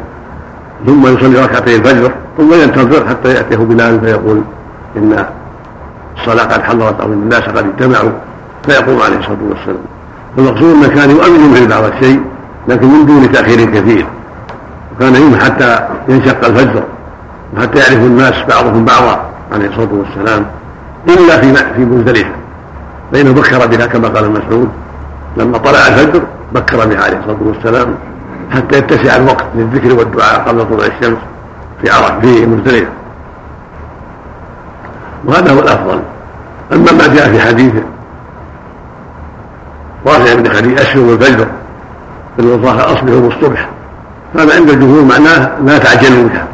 ثم يصلي ركعتي الفجر ثم ينتظر حتى يأتيه بلال فيقول إن الصلاة قد حضرت أو إن الناس قد اجتمعوا فيقوم عليه الصلاة والسلام. المقصود انه كان يؤمن به بعض الشيء لكن من دون تأخير كثير. وكان يوم حتى ينشق الفجر وحتى يعرف الناس بعضهم بعضا عليه الصلاة والسلام إلا في في مزدلفه فانه بكر بها كما قال المسعود لما طلع الفجر بكر بها عليه الصلاة والسلام. حتى يتسع الوقت للذكر والدعاء قبل طلوع الشمس في عرف في مزدلفه وهذا هو الأفضل. أما ما جاء في حديث رافع بن خليل اسلموا الفجر بالوصاة اصبحوا بالصبح هذا عند الجمهور معناه لا تعجلوا بها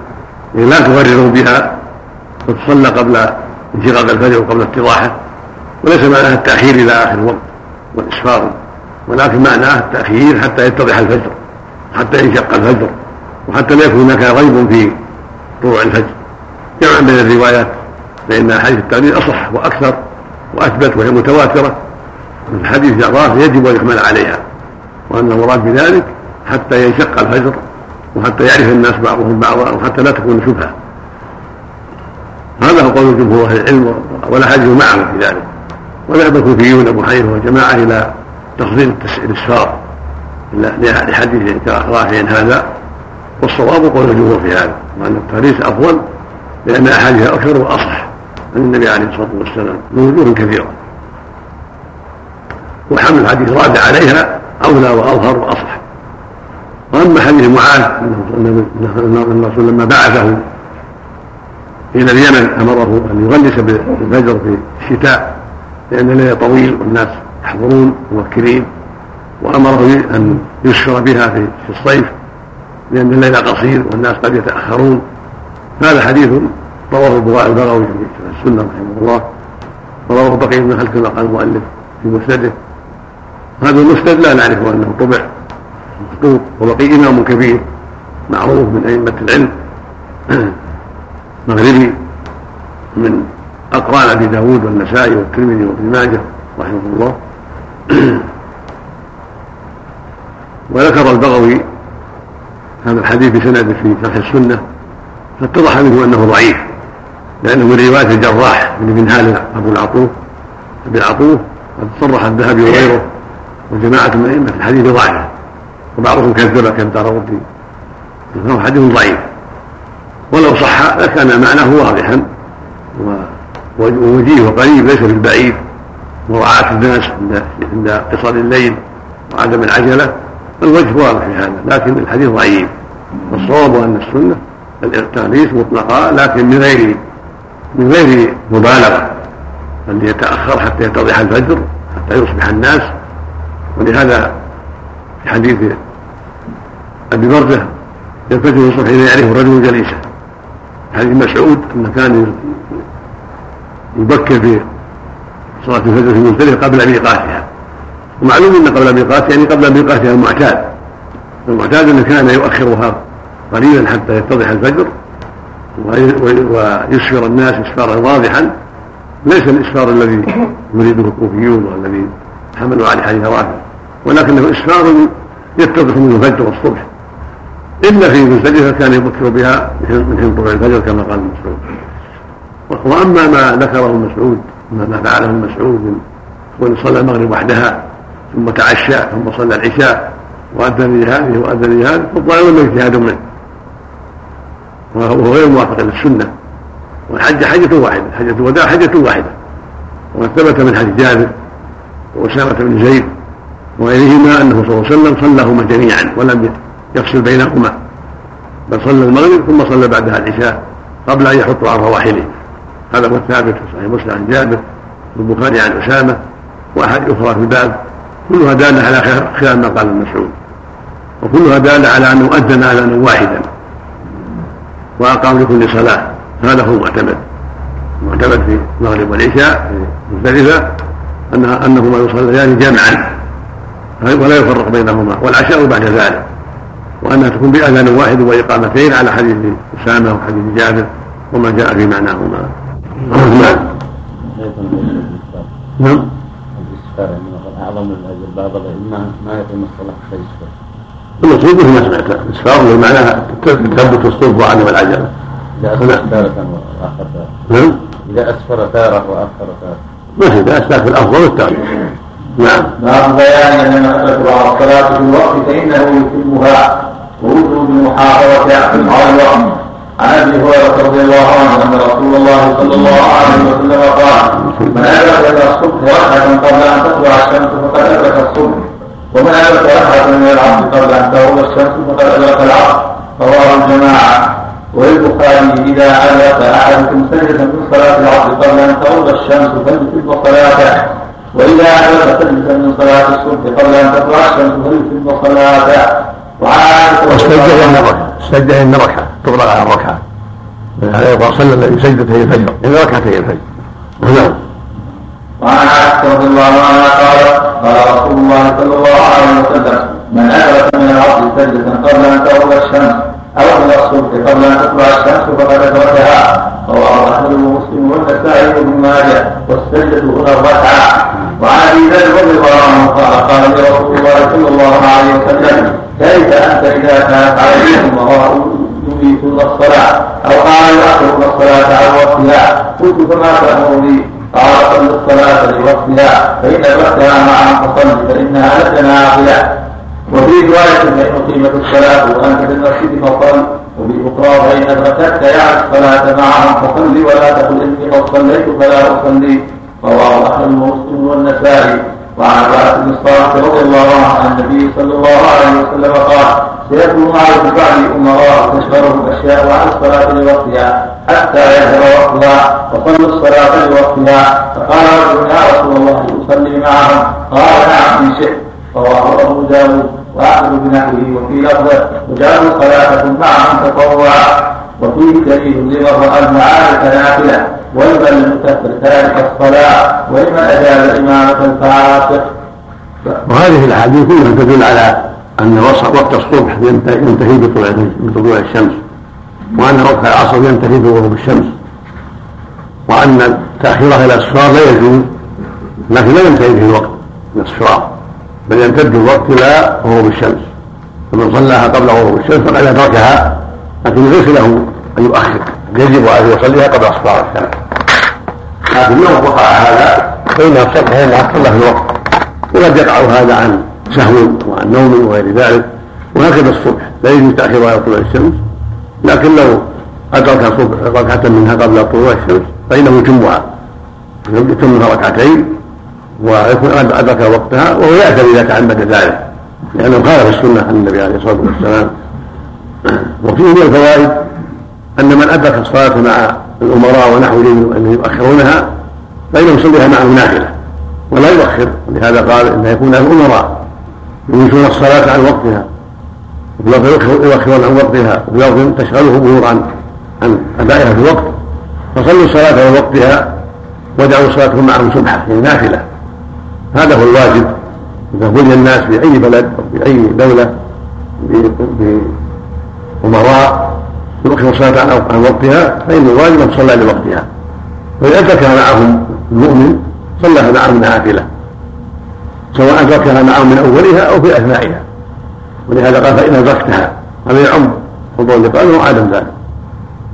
يعني لا تغرروا بها. وتصلى قبل انشقاق الفجر وقبل اتضاحه وليس معناها التأخير إلى آخر الوقت والإسفار. ولكن معناه التأخير حتى يتضح الفجر. حتى ينشق الفجر وحتى لا يكون هناك ريب في طلوع الفجر. جمعا بين الروايات فإن حديث التعليل أصح وأكثر وأثبت وهي متواترة. من حديث جعفر يجب أن يحمل عليها وأن المراد بذلك حتى ينشق الفجر وحتى يعرف الناس بعضهم بعضا وحتى لا تكون شبهة. هذا هو قول جمهور أهل العلم ولا حاجة معهم في ذلك. وذهب الكوفيون أبو حنيفة وجماعة إلى تفضيل الإسفار. لحديث رافع هذا والصواب قول الجمهور في هذا وأن التاريخ أفضل لأن احاديث أكثر وأصح عن النبي عليه الصلاة والسلام من وجوه كثيرة. وحمل الحديث الرابع عليها أولى وأظهر وأصح. وأما حديث معاذ أن الرسول لما بعثه إلى اليمن أمره أن يغلس بالفجر في الشتاء لأن الليل طويل والناس يحضرون موكلين وأمره أن يسفر بها في الصيف لأن الليل قصير والناس قد يتأخرون. هذا حديث رواه البغوي في السنة رحمه الله. ورواه بقي بن خلف كما قال المؤلف في مسنده. هذا المسند لا نعرف أنه طبع مخطوط وبقي إمام كبير معروف من أئمة العلم *clears throat* مغربي من أقران أبي داود والنسائي والترمذي وابن ماجه رحمه الله. *clears throat* وذكر البغوي هذا الحديث بسند في شرح السنة فاتضح منه أنه ضعيف لأنه من رواية الجراح بن منهال أبو العطوف أبي العطوف قد صرح الذهبي وغيره وجماعة من أئمة الحديث ضعيفة وبعضهم كذب كالدار فهو حديث ضعيف. ولو صح لكان معناه واضحا ووجيه وقريب ليس بالبعيد. مراعاة الناس عند قصر الليل وعدم العجلة. الوجه واضح في هذا لكن الحديث ضعيف. والصواب أن السنة التغليس مطلقا لكن من غير من غير مبالغة بل يتأخر حتى يتضح الفجر حتى يصبح الناس. ولهذا في حديث أبي برده يلتفت الصبح اذا يعرف الرجل جليسه حديث مسعود انه كان يبكر في صلاة الفجر في مزدلفه قبل ميقاتها. ومعلوم إن قبل ميقاتها يعني قبل ميقاتها المعتاد المعتاد إنه كان يؤخرها قليلا حتى يتضح الفجر ويسفر الناس اسفارا واضحا. ليس الاسفار الذي يريده الكوفيون والذي حملوا عليه حديث رافع ولكنه اسفار يتضح منه الفجر والصبح. الا في مزدلفة كان يبكر بها من حين طلوع الفجر كما قال مسعود. وأما ما ذكره مسعود ما فعله مسعود من صلى المغرب وحدها ثم تعشى ثم صلى العشاء وأذن لهذه وأذن لهذه فالظاهر اجتهاد منه. وهو غير موافق للسنة. والحج حجة واحدة حجة الوداع حجة واحدة. وقد ثبت من حديث جابر وأسامة بن زيد وغيرهما أنه صلى الله عليه وسلم صلاهما جميعا ولم يفصل بينهما. بل صلى المغرب ثم صلى بعدها العشاء قبل أن يحط عن رواحله. هذا هو الثابت في صحيح مسلم عن جابر والبخاري عن أسامة وأحد أخرى في الباب. كلها دالة على خلاف ما قال المسعود. وكلها دالة على أنه أذن أذانا واحدا. وأقام لكل صلاة. هذا هو المعتمد. المعتمد في المغرب والعشاء في مزدلفة أنها أنهما يصليان جمعا ولا يفرق بينهما. والعشاء بعد ذلك. وأنها تكون بأذان واحد وإقامتين على حديث أسامة وحديث جابر وما جاء في معناهما. نعم. نعم أعظم من الباب ما ما يتم الصلاة في المقصود مثل ما سمعت الإسفار معناها تثبت الصلب وعدم العجلة. إذا أسفر تارة وآخر تارة. نعم. إذا أسفر تارة وآخر تارة. ما في بأس لكن الأفضل التارة نعم. باب بيان أن على الصلاه في الوقت فإنه يتمها. ووجوب المحافظة على الوقت. عن أبي هريرة رضي الله عنه أن رسول الله صلى الله عليه وسلم قال من ادرك إلى الصبح ركعه قبل أن تطلع الشمس فقد أدرك الصبح ومن أدرك ركعه من العصر قبل أن تغرب الشمس فقد أدرك العصر. رواه الجماعة. وللبخاري إذا أدرك أحدكم سجدة من صلاة العصر قبل أن تغرب الشمس فليتم صلاته وإذا أدرك سجدة من صلاة الصبح قبل أن تطلع الشمس فليتم صلاته. وعن استجد إن ركعة تطلق على الركعة. هذا يقول صلى النبي سجدتي الفجر. إن ركعتي الفجر. نعم. وعن عائشة رضي الله عنها قال قال رسول الله صلى الله عليه وسلم من أدرك من العصر سجدة قبل أن تغرب الشمس أو إلى الصبح قبل أن تطلع الشمس فقد أدركها. رواه أحمد ومسلم والنسائي وابن ماجه والسجدة هنا الركعة وعن أبي ذر رضي الله عنه قال قال لي رسول الله صلى الله عليه وسلم كيف أنت إذا كانت عليكم وراء يميتون الصلاة؟ أو قال يؤخرون الصلاة عن وقتها. قلت فما تأمرني؟ قال صل الصلاة لوقتها. فإن وقتها معها فصل فإنها لك نافلة. وفي رواية فإن أقيمت الصلاة وأنت في المسجد فصل. وفي أخرى فإن أدركتك يعني الصلاة معهم فصل ولا تقل إني قد صليت فلا أصلي. رواه أحمد ومسلم والنسائي. وعن عباس بن الصالح رضي الله عنه عن النبي صلى الله عليه وسلم قال سيكون على بعد أمراء تشغلهم أشياء عن الصلاة لوقتها حتى يظهر وقتها وصلوا الصلاة لوقتها فقال رجل يا رسول الله أصلي معهم قال نعم إن شئت رواه أبو داود وأخذ بنحوه وفي لفظه وجعلوا صلاتكم معهم تطوعا وفيه دليل لمن رأى المعارف نافلة يكفر تارك الصلاة ولمن أجاب الإمامة الفاسق. وهذه الأحاديث كلها تدل على أن وقت الصبح ينتهي بطلوع الشمس وأن وقت العصر ينتهي بغروب الشمس وأن تأخيرها إلى الصفار لا يجوز لكن لا ينتهي به الوقت من الصفار بل يمتد الوقت إلى غروب الشمس فمن صلاها قبل غروب الشمس فقد أدركها لكن ليس له أن يؤخر يجب أن يصليها قبل اصفار الشمس لكن لو وقع هذا. فانها تصح انها تصلى في الوقت. وقد يقع هذا عن سهو وعن نوم وغير ذلك. وهكذا الصبح لا يجوز تاخيرها إلى طلوع الشمس. لكن لو أدرك الصبح ركعة منها قبل طلوع الشمس فإنه يتمها. يتمها ركعتين ويكون أدرك وقتها وهو يأثم إذا تعمد ذلك. لأنه خالف السنة عن النبي عليه الصلاة والسلام. وفيه من الفوائد أن من أدرك الصلاة مع الأمراء ونحوهم أن يؤخرونها فإنه يصليها معه نافلة ولا يؤخر. لهذا قال إنها يكون له أمراء الصلاة عن وقتها يؤخرون عن وقتها وفي تشغله امور عن عن أدائها في الوقت. فصلوا الصلاة عن وقتها ودعوا صلاتهم معهم سبحة يعني نافلة. هذا هو الواجب. إذا بني الناس في أي بلد أو في أي دولة بأمراء يؤخر الصلاة عن وقتها فإن الواجب أن تصلى لوقتها. وإذا أدركها معهم المؤمن صلى معهم نافلة سواء أدركها معهم من أولها أو في أثنائها. ولهذا قال فإن أدركتها هذا يعم حضور اللقاء وعدم ذلك.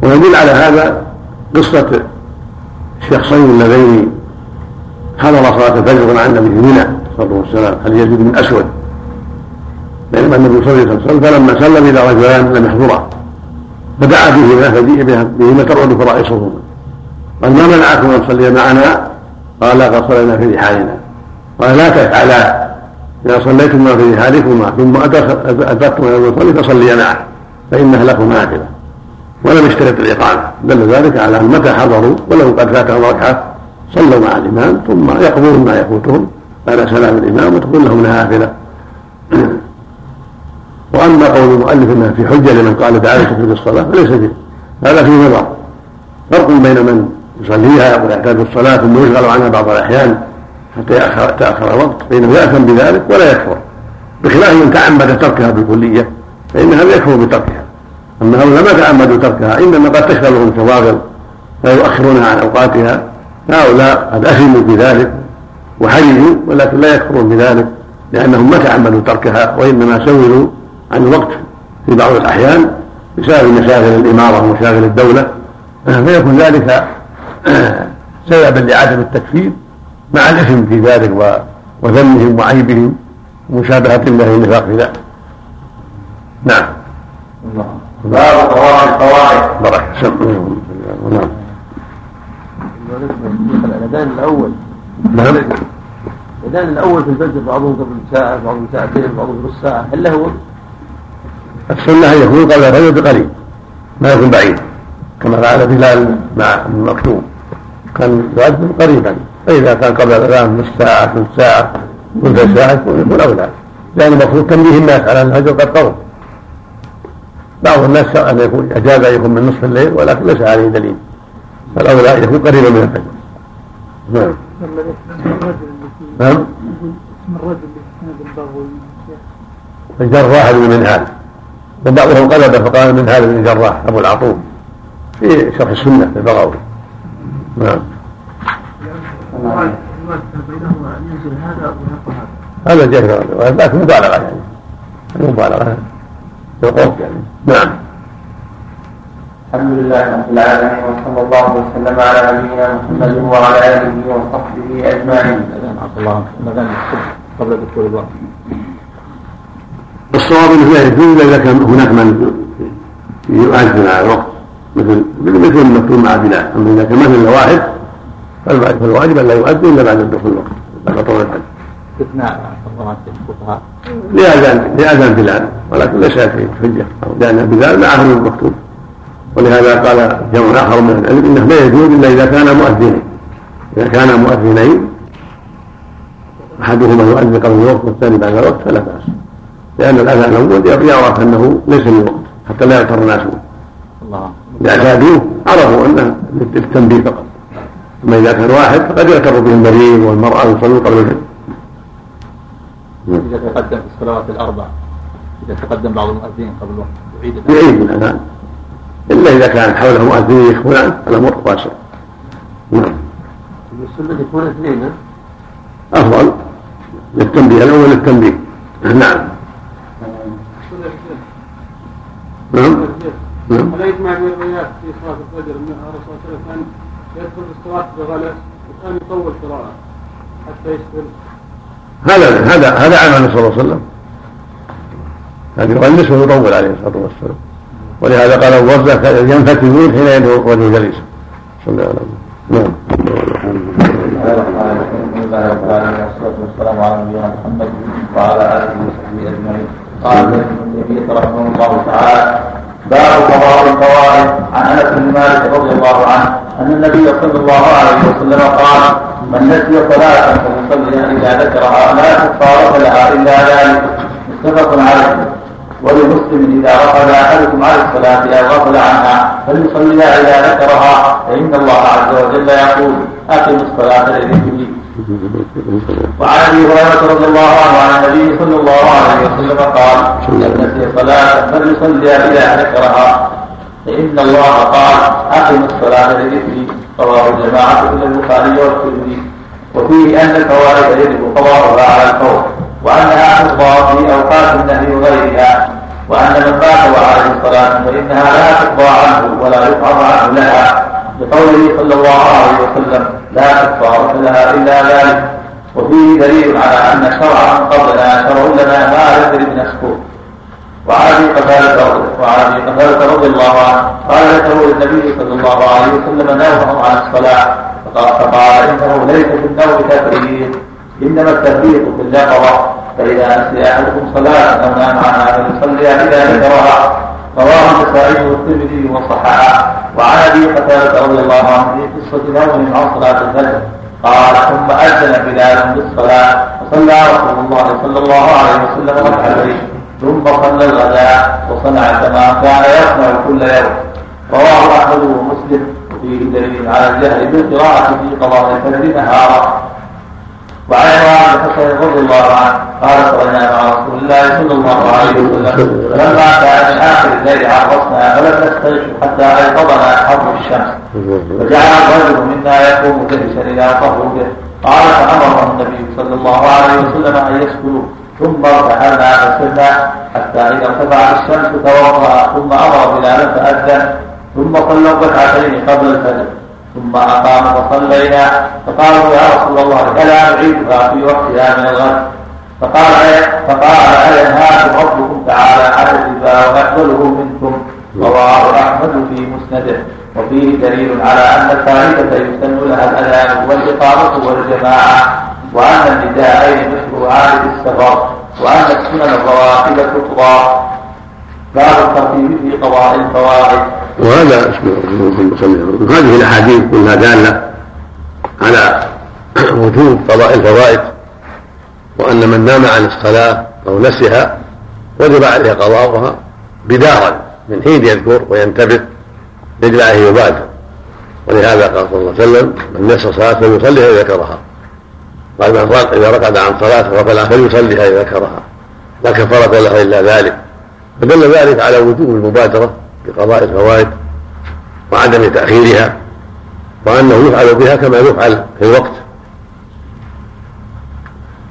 ويدل على هذا قصة الشخصين اللذين حضر صلاة الفجر مع النبي في منى صلى الله عليه وسلم هل يزيد بن أسود؟ بينما النبي صلى الله عليه وسلم فلما سلم إلى رجلان لم يحضرا. فدعا بهما بهما ترعد فرائصهما قال ما منعكم أن تصلي معنا؟ قال قد صلينا في رحالنا. قال لا تفعلا إذا صليتما في رحالكما ثم أدركتما إلى المصلي فصليا معه فإنها لكم نافله ولم يشترط الإقامة. دل ذلك على أن متى حضروا ولو قد فاتهم ركعة صلوا مع الإمام ثم يقضون ما يفوتهم. بعد سلام الإمام وتكون لهم نافله وأما قول المؤلف إنها في حجة لمن قال تعالى في الصلاة فليس فيه. هذا فيه نظر فرق بين من يصليها ويعتاد الصلاة ثم يشغل عنها بعض الأحيان حتى يتاخر الوقت. فإنه ياثم بذلك ولا يكفر. بخلاف من تعمد تركها بالكلية فان هذا يكفر بتركها. أما هؤلاء ما تعمدوا تركها إنما قد تشغلهم شواغل فيؤخرونها عن أوقاتها. هؤلاء قد أثموا بذلك وحرجوا ولكن لا يكفرون بذلك لأنهم ما تعمدوا تركها وإنما سولوا عن الوقت في بعض الأحيان بسبب مشاغل الإمارة ومشاغل الدولة فيكون ذلك سببا لعدم التكفير مع الإثم في ذلك وذمهم وعيبهم ومشابهة الله النفاق في ذلك. نعم. باب قواعد القواعد. بارك نعم. الأذان الأول. نعم. الأذان الأول في الفجر بعضهم قبل ساعة بعضهم ساعتين بعضهم نص ساعة. هل له السنة أن يكون قبل الفجر بقليل ما يكون بعيد كما فعل بلال مع المكتوم. كان يؤذن قريبا فإذا كان قبل الأذان نصف ساعة ثلث ساعة ثلث ساعة يكون أولى. لأن المفروض تنبيه الناس على أن الفجر قد قرب بعض الناس أن يكون أجاز أن يكون من نصف الليل ولكن ليس عليه دليل. فالأولى أن يكون قريبا من الفجر. نعم. نعم. اسم الرجل الجراح بن هذا وبعضهم قلب فقال من هذا بن جراح أبو العطوم في شرح السنة للبغوي نعم. هذا جاهل. لكن مبالغة يعني. مبالغة. في القرب يعني نعم. الحمد لله رب العالمين وصلى الله وسلم على نبينا محمد وعلى آله وصحبه أجمعين. الله قبل دخول الوقت. الصواب إنه لا يجوز إلا إذا كان هناك من يؤذن على الوقت. مثل مثل المكتوب مع بلال. أما إذا كان في واحد فالواجب أن لا يؤذن إلا بعد دخول الوقت بعد طول الحج. استثناء الفقهاء. لأذان لأذان بلال. ولكن ليس في حجة لأن بلال معه المكتوب. ولهذا قال جمع آخر من العلم إنه لا يجوز إلا إذا كان مؤذنين. إذا كان مؤذنين أحدهما يؤذن قبل الوقت والثاني بعد الوقت فلا بأس. لأن الأذان الأول يعرف أنه ليس من وقت حتى لا يغتر الناس. الله. إذا اعتادوه عرفوا أنه للتنبيه فقط. أما إذا كان واحد فقد يغتر به المريض والمرأة يصلون قبل الفجر. إذا تقدم في الصلوات الأربع إذا تقدم بعض المؤذنين قبل الوقت يعيد يعيد الأذان إلا إذا كان حوله مؤذنين يخفون عنه الأمر واسع. نعم. السنة يكون اثنين أفضل للتنبيه الأول للتنبيه. نعم. نعم. نعم. ألا يجمع بين الروايات في صلاة الفجر أن الرسول صلى الله عليه وسلم يدخل في الصلاة بغلس وكان يطول قراءة حتى يسفل هذا هذا هذا عمل صلى الله عليه وسلم كان يغلس ويطول عليه الصلاة والسلام. ولهذا قال ابو برزه كان ينفتنون حين يدعو الرجل جليسا صلى الله عليه وسلم. نعم. والصلاة والسلام على نبينا محمد وعلى آله وصحبه أجمعين. قال ابن رحمه الله تعالى باب قضاء الفوائد عن أنس بن مالك رضي الله عنه أن النبي صلى الله عليه وسلم قال من نسي صلاة فليصليها إذا ذكرها لا كفارة لها إلا ذلك. متفق عليه. ولمسلم إذا غفل أحدكم عن الصلاة أو غفل عنها فليصليها إذا ذكرها فإن الله عز وجل يقول أقم الصلاة لذكري. وعن أبي هريرة رضي الله عنه عن النبي صلى الله عليه وسلم قال من نسي صلاة فليصليها اذا ذكرها فإن الله قال أقم الصلاة لذكري رواه الجماعة الا البخاري والترمذي. وفيه أن الفوائد يجب قضاؤها على الفور وانها تقضى في أوقات النهي وغيرها وأن من مات وعليه الصلاة فإنها لا تقضى عنه ولا يقعد عنه لها. لقوله صلى الله عليه وسلم لا كفارة لها إلا ذلك. وفيه دليل على أن شرعا قبلنا شرع لنا ما يدري من السكوت وعن أبي قتادة رضي الله عنه قال له النبي صلى الله عليه وسلم نومه عن الصلاة. فقال إنه ليس في النوم تفريط إنما التفريط في اليقظة فإذا نسي أحدكم صلاة أو نام عنها فليصلي إذا ذكرها. رواه النسائي والترمذي وصححه. وعن أبي قتادة رضي الله عنه في قصة نوم عن صلاة الفجر. قال ثم أذن بلال بالصلاه فصلى رسول الله صلى الله عليه وسلم ركعتين ثم صلى الغداء وصنع كما كان يصنع كل يوم. رواه أحمد ومسلم وفيه دليل على الجهل بالقراءة في قضاء الفجر نهارا. وعن عمران بن رضي الله عنه قال صلينا مع رسول الله صلى الله عليه وسلم فلما كان من آخر الليل عرفنا فلم نستيقظ حتى أيقظنا حر الشمس. فجعل الرجل منا يقوم جلسا إلى طهوره قال فامر النبي صلى الله عليه وسلم أن يسكنوا. ثم ارتحلنا فسرنا حتى إذا ارتفعت الشمس توضأ ثم أمر بلالا فاذن ثم صلى ركعتين قبل الفجر. ثم أقام فصلينا. فقالوا يا رسول الله ألا نعيدها في وقتها من الغد؟ فقال فقال أينهاكم ربكم تعالى عن الربا ويقبله منكم. رواه أحمد في مسنده. وفيه دليل على أن الفائدة يسن لها الأذان والإقامة والجماعة وأن النداءين مشروعان السفر وأن السنن الرواتب تقضى في قضاء الفوائد وهذا هذه الأحاديث كلها دالة على وجوب قضاء الفوائد وأن من نام عن الصلاة أو نسيها وجب عليه قضاؤها بدارا من حين يذكر وينتبه يجب عليه يبادر ولهذا قال صلى الله عليه وسلم من نسى صلاة فليصليها إذا ذكرها. قال من اذا رقد عن صلاة فغفلها فليصليها إذا ذكرها. لا كفارة لها إلا ذلك. فدل ذلك على وجوب المبادرة بقضاء الفوائد وعدم تأخيرها وأنه يفعل بها كما يفعل في الوقت.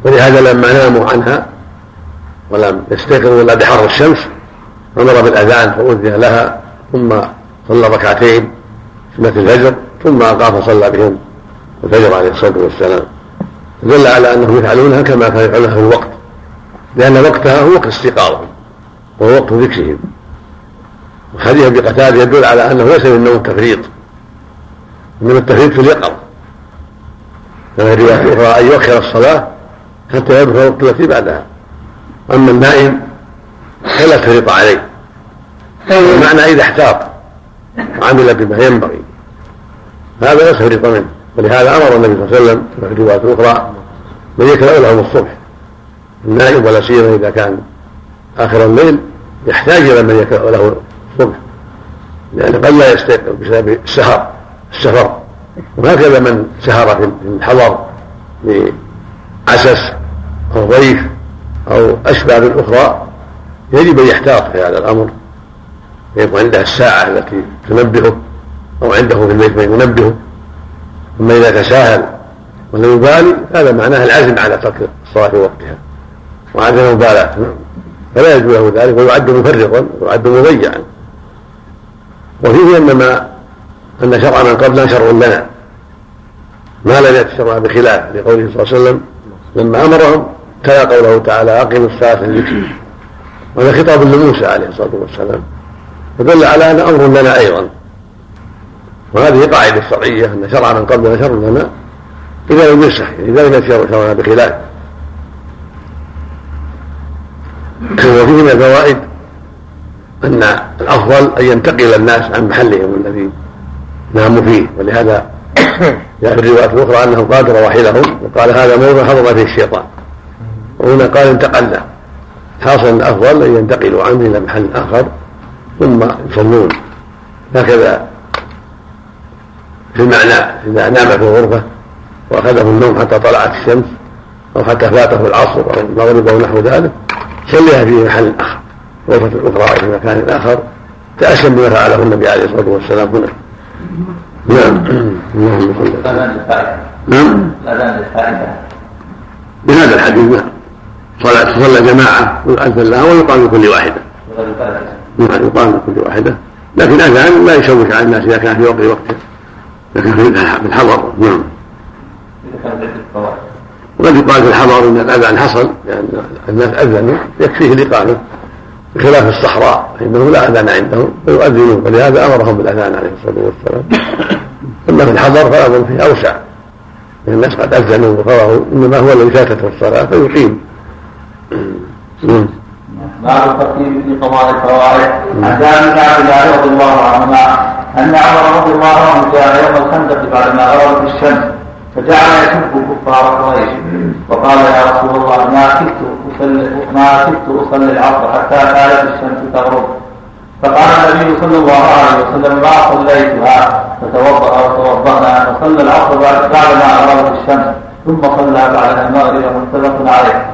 ولهذا لما ناموا عنها ولم يستيقظوا إلا بحر الشمس أمر بالأذان فأذن لها ثم صلى ركعتين سنة الفجر ثم أقام فصلى بهم الفجر عليه الصلاة والسلام. دل على أنهم يفعلونها كما كانوا يفعلونها في الوقت لأن وقتها هو وقت استيقاظهم. وهو وقت ذكرهم. وحديث ابي قتاده يدل على أنه ليس من النوم التفريط. إنما التفريط في اليقظة. كما في رواية أخرى أن يؤخر الصلاة حتى يدخل الوقت التي بعدها. أما النائم فلا تفريط عليه. المعنى إذا احتاط وعمل بما ينبغي. هذا لا تفريط منه. ولهذا أمر النبي صلى الله عليه وسلم في روايات أخرى من يكره لهم الصبح. النائم ولا سيما إذا كان آخر الليل يحتاج إلى من يكره له الصبح. لأنه قد لا يستيقظ بسبب السهر السفر. وهكذا من سهر في الحضر لعسس أو ضيف أو أسباب أخرى يجب أن يحتاط في هذا الأمر. يكون عنده الساعة التي تنبهه أو عنده في البيت من ينبهه. أما إذا تساهل ولم يبالي هذا معناه العزم على ترك الصلاة في وقتها. وعدم المبالاة فلا يجوز له ذلك ويعد مفرطا ويعد مضيعا. وفيه إنما أن شرع من قبلنا شرع لنا. ما لم يأتي شرع بخلاف لقوله صلى الله عليه وسلم لما أمرهم تلا قوله تعالى أقم الصلاة لذكري وهذا خطاب لموسى عليه الصلاة والسلام. فدل على أن أمر لنا أيضا. وهذه قاعدة شرعية أن شرع من قبلنا شرع لنا. إذا لم يصح إذا لم يأتي شرعنا بخلاف. وفيه من الفوائد أن الأفضل أن ينتقل الناس عن محلهم الذي ناموا فيه. ولهذا جاء في الروايات الأخرى أنه قاد رواحلهم وقال هذا موضع حضر فيه الشيطان. وهنا قال انتقلنا. حاصل الأفضل أن ينتقلوا عنه إلى محل آخر ثم يصلون. هكذا في المعنى إذا نام في الغرفة وأخذه النوم حتى طلعت الشمس أو حتى فاته العصر أو المغرب أو نحو ذلك صليها في محل آخر غرفه أخرى أو في مكان آخر تأسم بما فعله النبي عليه الصلاة والسلام. هنا نعم. اللهم صل نعم. الأذان للفائدة بهذا الحديث نعم. صلاة تصلى جماعة يؤذن لها ويقام لكل واحدة. نعم يقام لكل واحدة. لكن أذان لا يشوش على الناس إذا كان في وقت وقته لكن في الحضر. نعم. وقد يقال في الحضر إن الاذان حصل لأن الناس أذنوا يكفيه الاقامه بخلاف الصحراء فإنه لا اذان عندهم فيؤذنون ولهذا أمرهم بالأذان عليه الصلاة والسلام. أما في الحضر فالامر فيه أوسع. لأن الناس قد أذنوا وقرأوا إنما هو الذي فاتته الصلاة فيقيم. باب الترتيب في قضاء الفوائد. عن جابر بن عبد الله رضي الله عنهما أن عمر رضي الله عنه جاء يوم الخندق بعدما غربت الشمس. فجعل يسب كفار قريش. وقال يا رسول الله ما كدت اصلي ما كدت أصلي العصر حتى كانت الشمس تغرب. فقال النبي صلى الله عليه وسلم ما صليتها. فتوضأ وتوضأنا فصلى العصر بعدما غربت الشمس ثم صلى بعدها المغرب متفق عليه.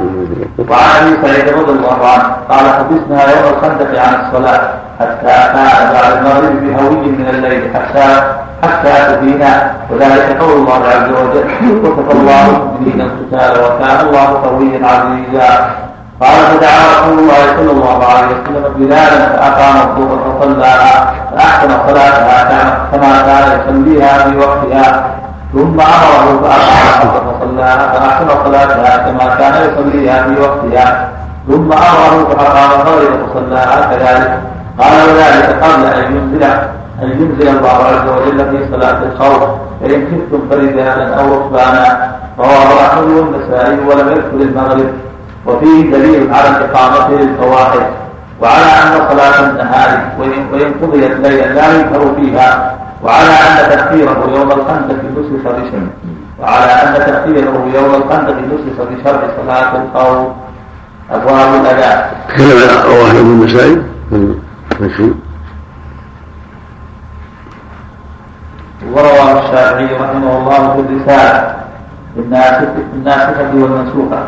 وعن أبي سعيد رضي الله عنه قال حبسنا يوم الخندق عن الصلاة حتى كان بعد المغرب بهوي من الليل حتى حتى تبينا وذلك قول الله عز وجل وكفى الله المؤمنين القتال وكان الله قويا عزيزا. قال فدعا رسول الله صلى الله عليه وسلم بلالا فأقام الظهر فصلاها فأحسن صلاتها كما كان يصليها في وقتها. ثم أمره فأقام فصلاها فأحسن صلاتها كما كان يصليها في وقتها. ثم أمره فأقام المغرب فصلاها كذلك. قال وذلك قبل أن ينزل. أن ينزل الله عز وجل في صلاة الخوف. فان خفتم فرجالا أو ركبانا رواه احمد والنسائي ولم يذكر المغرب وفيه دليل على الاقامه للفواحش. وعلى أن صلاة النهار وان قضيت ليلا لا ينكر فيها. وعلى أن تاخيره يوم الخندق نسخ بشرع وعلى أن تاخيره يوم الخندق نسخ بشرع صلاة الخوف. أبواب الاذان. تكلم رواه النسائي وروى الشافعي رحمه الله في الرسالة الناسخة والمنسوخة.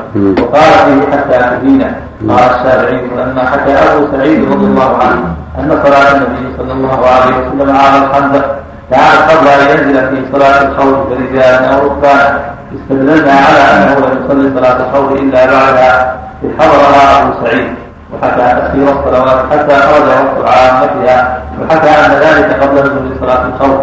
وقال فيه حتى تبين قال الشافعي لما حكى أبو سعيد رضي الله عنه أن صلاة النبي صلى الله عليه وسلم عام الخندق كانت قبل أن ينزل في صلاة الخوف برجال أو ركبان. استدللنا على أنه لم يصلي صلاة الخوف إلا بعدها حضرها أبو سعيد. وحكى تأخير الصلوات حتى خرج وقت عامتها وحكى أن ذلك قبل نزول صلاة الخوف.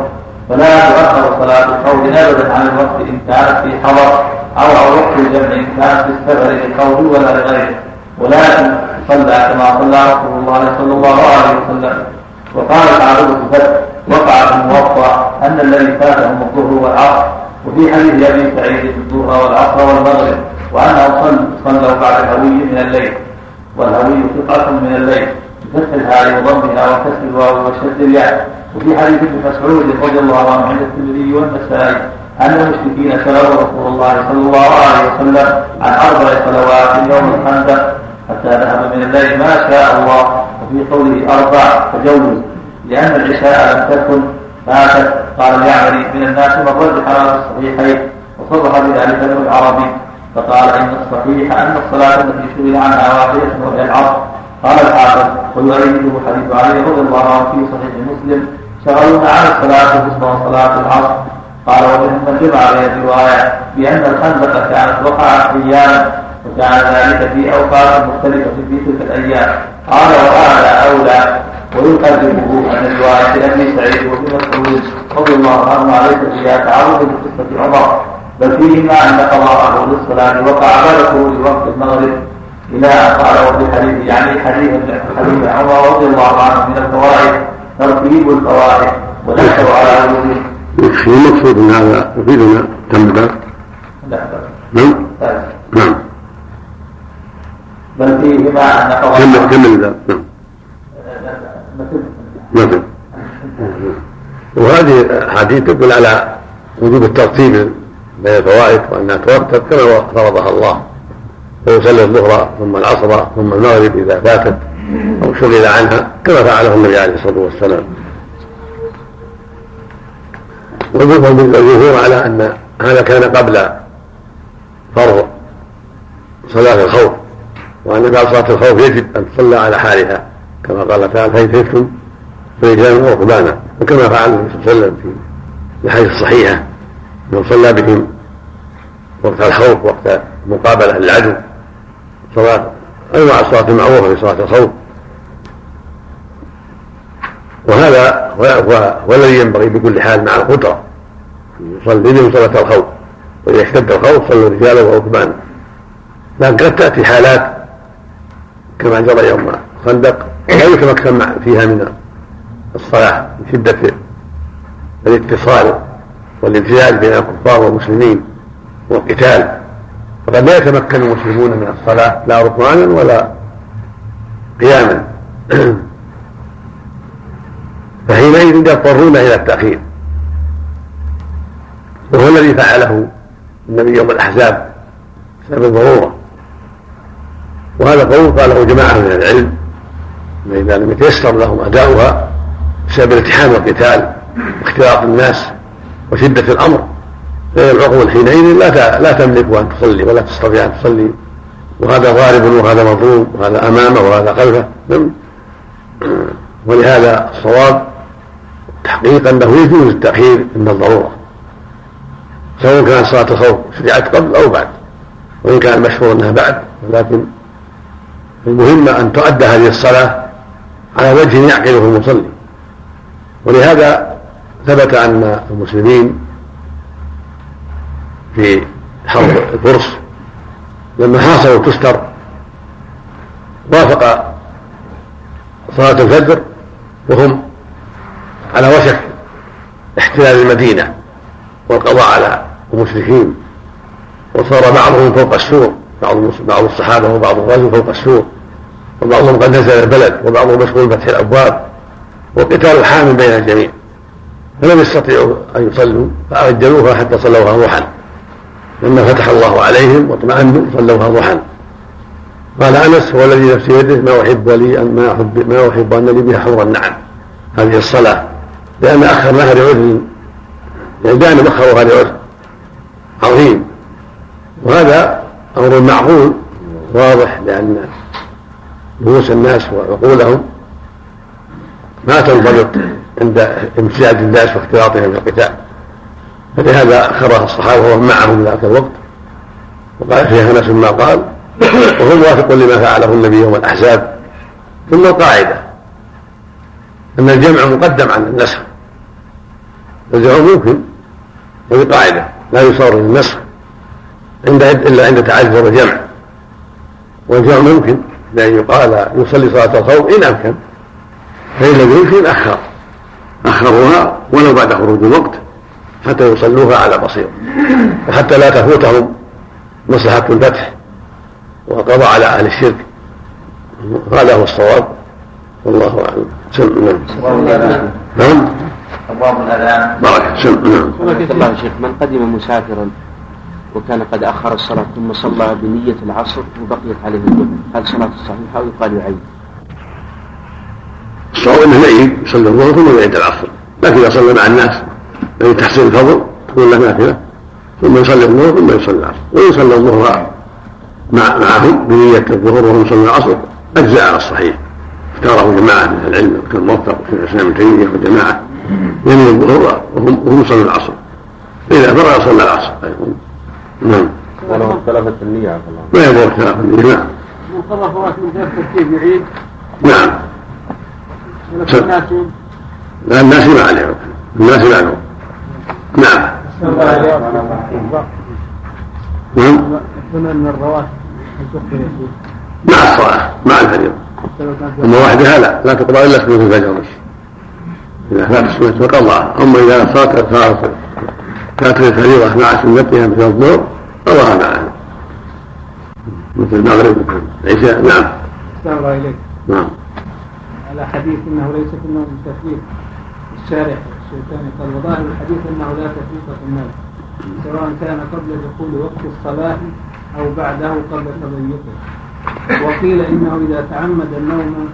فلا تؤخر صلاة الخوف أبدا عن الوقت إن كانت في حضر أو وقت الجمع إن كانت في السفر للخوف ولا لغيره. ولكن صلى كما صلى رسول الله صلى الله عليه وسلم. وقال تعالى فتح وقع في الموطأ أن الذي فاتهم الظهر والعصر وفي حديث أبي سعيد الظهر والعصر والمغرب وأنهم صلوا بعد الهوي من الليل. والهوي قطعة من الليل. بفتح الهاء وضمها وكسر الواو وشد الياء. وفي حديث ابن مسعود رضي الله عنه عند الترمذي والنسائي أن المشركين سألوا رسول الله صلى الله عليه وسلم عن أربع صلوات يوم الخندق حتى ذهب من الليل ما شاء الله وفي قوله أربع تجوز لأن العشاء لم تكن فاتت. قال اليعمري من الناس من رجح الصحيحين وصرح بذلك ابن العربي فقال إن الصحيح أن الصلاة التي سئل عنها واحدة وهي العصر قال الحافظ ويؤيده حديث علي رضي الله عنه في صحيح مسلم شغلنا عن الصلاة الوسطى وصلاة العصر قال ومنهم من جمع بين الرواية بأن الخندق كانت وقعت أياما وكان ذلك في أوقات مختلفة في تلك الأيام. قال وهذا أولى ويقدمه أن الرواية أبي سعيد وابن مسعود رضي الله عنه ليس فيها تعرض لقصة عمر بل فيهما أن قضاءه للصلاة وقع بعده لوقت المغرب. إلى أن قال وفي حديث يعني حديث حديث عمر رضي الله عنه من الفوائد ترتيب الفوائد ونحن على. يكفي المقصود ان هذا يفيدنا تم الباب. نعم. نعم. بل فيهما قضاء كمل كمل الباب نعم. مثل وهذه احاديث تدل على وجوب الترتيب بين الفوائد وأنها ترتب كما فرضها الله فيصلي الظهر ثم العصر ثم المغرب إذا فاتت أو شغل عنها كما فعله النبي عليه الصلاة والسلام. والجمهور على أن هذا كان قبل فرض صلاة الخوف وأن بعد صلاة الخوف يجب أن تصلى على حالها كما قال تعالى فإن خفتم فرجال وركبانا وكما فعل النبي صلى الله عليه وسلم في الحديث الصحيحة من صلى بهم وقت الخوف وقت مقابلة العدو صلاة انواع الصلاه المعروفه في صلاة الخوف. وهذا هو الذي ينبغي بكل حال مع القدرة يصلي بهم صلاه الخوف وإذا اشتد الخوف صلوا رجالا وركبانا. لكن قد تأتي حالات كما جرى يوم الخندق لا يتمكن فيها من الصلاة من شدة الاتصال والانفعال بين الكفار والمسلمين والقتال. فقد لا يتمكن المسلمون من الصلاة لا ركوانا ولا قياما. *clears throat* فحينئذ يضطرون إلى التأخير. وهو الذي فعله النبي يوم الأحزاب بسبب الضرورة. وهذا قول قاله جماعة من العلم إذا لم يتيسر لهم أداؤها بسبب الالتحام والقتال واختلاط الناس وشدة الأمر. فإن العقول حينئذ لا لا تملك أن تصلي ولا تستطيع أن تصلي. وهذا غارب وهذا مظلوم وهذا أمامه وهذا خلفه. نعم. ولهذا الصواب تحقيق أنه يجوز التأخير عند الضرورة. سواء كانت صلاة الخوف شرعت قبل أو بعد. وإن كان المشهور أنها بعد. ولكن المهم أن تؤدى هذه الصلاة على وجه يعقله المصلي. ولهذا ثبت أن المسلمين في حرب الفرس لما حاصروا تستر وافق صلاة الفجر وهم على وشك احتلال المدينة والقضاء على المشركين وصار بعضهم فوق السور بعض بعض الصحابة وبعض الرجل فوق السور وبعضهم قد نزل البلد وبعضهم مشغول بفتح الأبواب والقتال حام بين الجميع. فلم يستطيعوا أن يصلوا فأجلوها حتى صلوها ضحى لما فتح الله عليهم واطمأنوا صلوها ضحى قال أنس هو الذي نفسي يده ما أحب لي أن ما أحب ما أحب أن لي بها حور النعم هذه الصلاة. لأن أخرناها لعذر يعني أخروا هذا لعذر عظيم. وهذا أمر معقول واضح لأن نفوس الناس وعقولهم ما تنضبط عند امتزاج الناس واختلاطهم في القتال. فلهذا أخرها الصحابة وهم معهم ذاك الوقت. وقال فيها انس ما قال. وهو موافق لما فعله النبي يوم الأحزاب. ثم القاعده أن الجمع مقدم عن النسخ. الجمع ممكن. وهي قاعدة. لا يصار للنسخ عند إلا عند تعذر الجمع والجمع ممكن. بان يقال يصلي صلاة الخوف إن أمكن. فإن لم يمكن أخر. أخروها ولو بعد خروج الوقت. حتى يصلوها على بصيرة وحتى لا تفوتهم مصلحة الفتح والقضاء على أهل الشرك. هذا هو الصواب. والله أعلم. سم نعم. نعم. أبواب الأذان بارك. سم نعم. الله شيخ من قدم مسافرا وكان قد أخر الصلاة ثم صلى بنية العصر وبقيت عليه الظهر. هل صلاة صحيحة أو يقال يعيد؟ الصواب إنه يعيد يصلي الظهر ثم يعيد العصر. لكن إذا صلى مع الناس من تحسين الفضل تكون له نافلة. ثم يصلي الظهر ثم يصلي العصر. ويصلي الظهر مع معهم بنية الظهر وهم يصلون العصر. أجزاء على الصحيح. اختاره جماعة من العلم كالموفق في الإسلام ابن تيمية وجماعة. ينوي الظهر وهم وهم يصلون العصر. فإذا فرغ صلى العصر. أيضا نعم ولو اختلفت النية عفى الله. ما يضر اختلاف النية. نعم. من قضى فوات من غير ترتيب يعيد. نعم. لا الناس ما عليهم. الناس ما عليهم. نعم. نعم. من الرواتب مع الصلاة مع الفجر. أما وحدها لا لا تقضى إلا سنة الفجر. إذا فات السنة فقضاها أما إذا صارت صارت كانت الفريضة مع سنتها مثل الظهر قضاها معها مثل المغرب مثل العشاء. نعم. أحسن الله إليك نعم. على حديث أنه ليس في النوم تكليف الشارع الشيطاني قال وظاهر الحديث أنه لا تفريط في النوم سواء كان قبل دخول وقت الصلاة أو بعده قبل تضيقه. وقيل إنه إذا تعمد النوم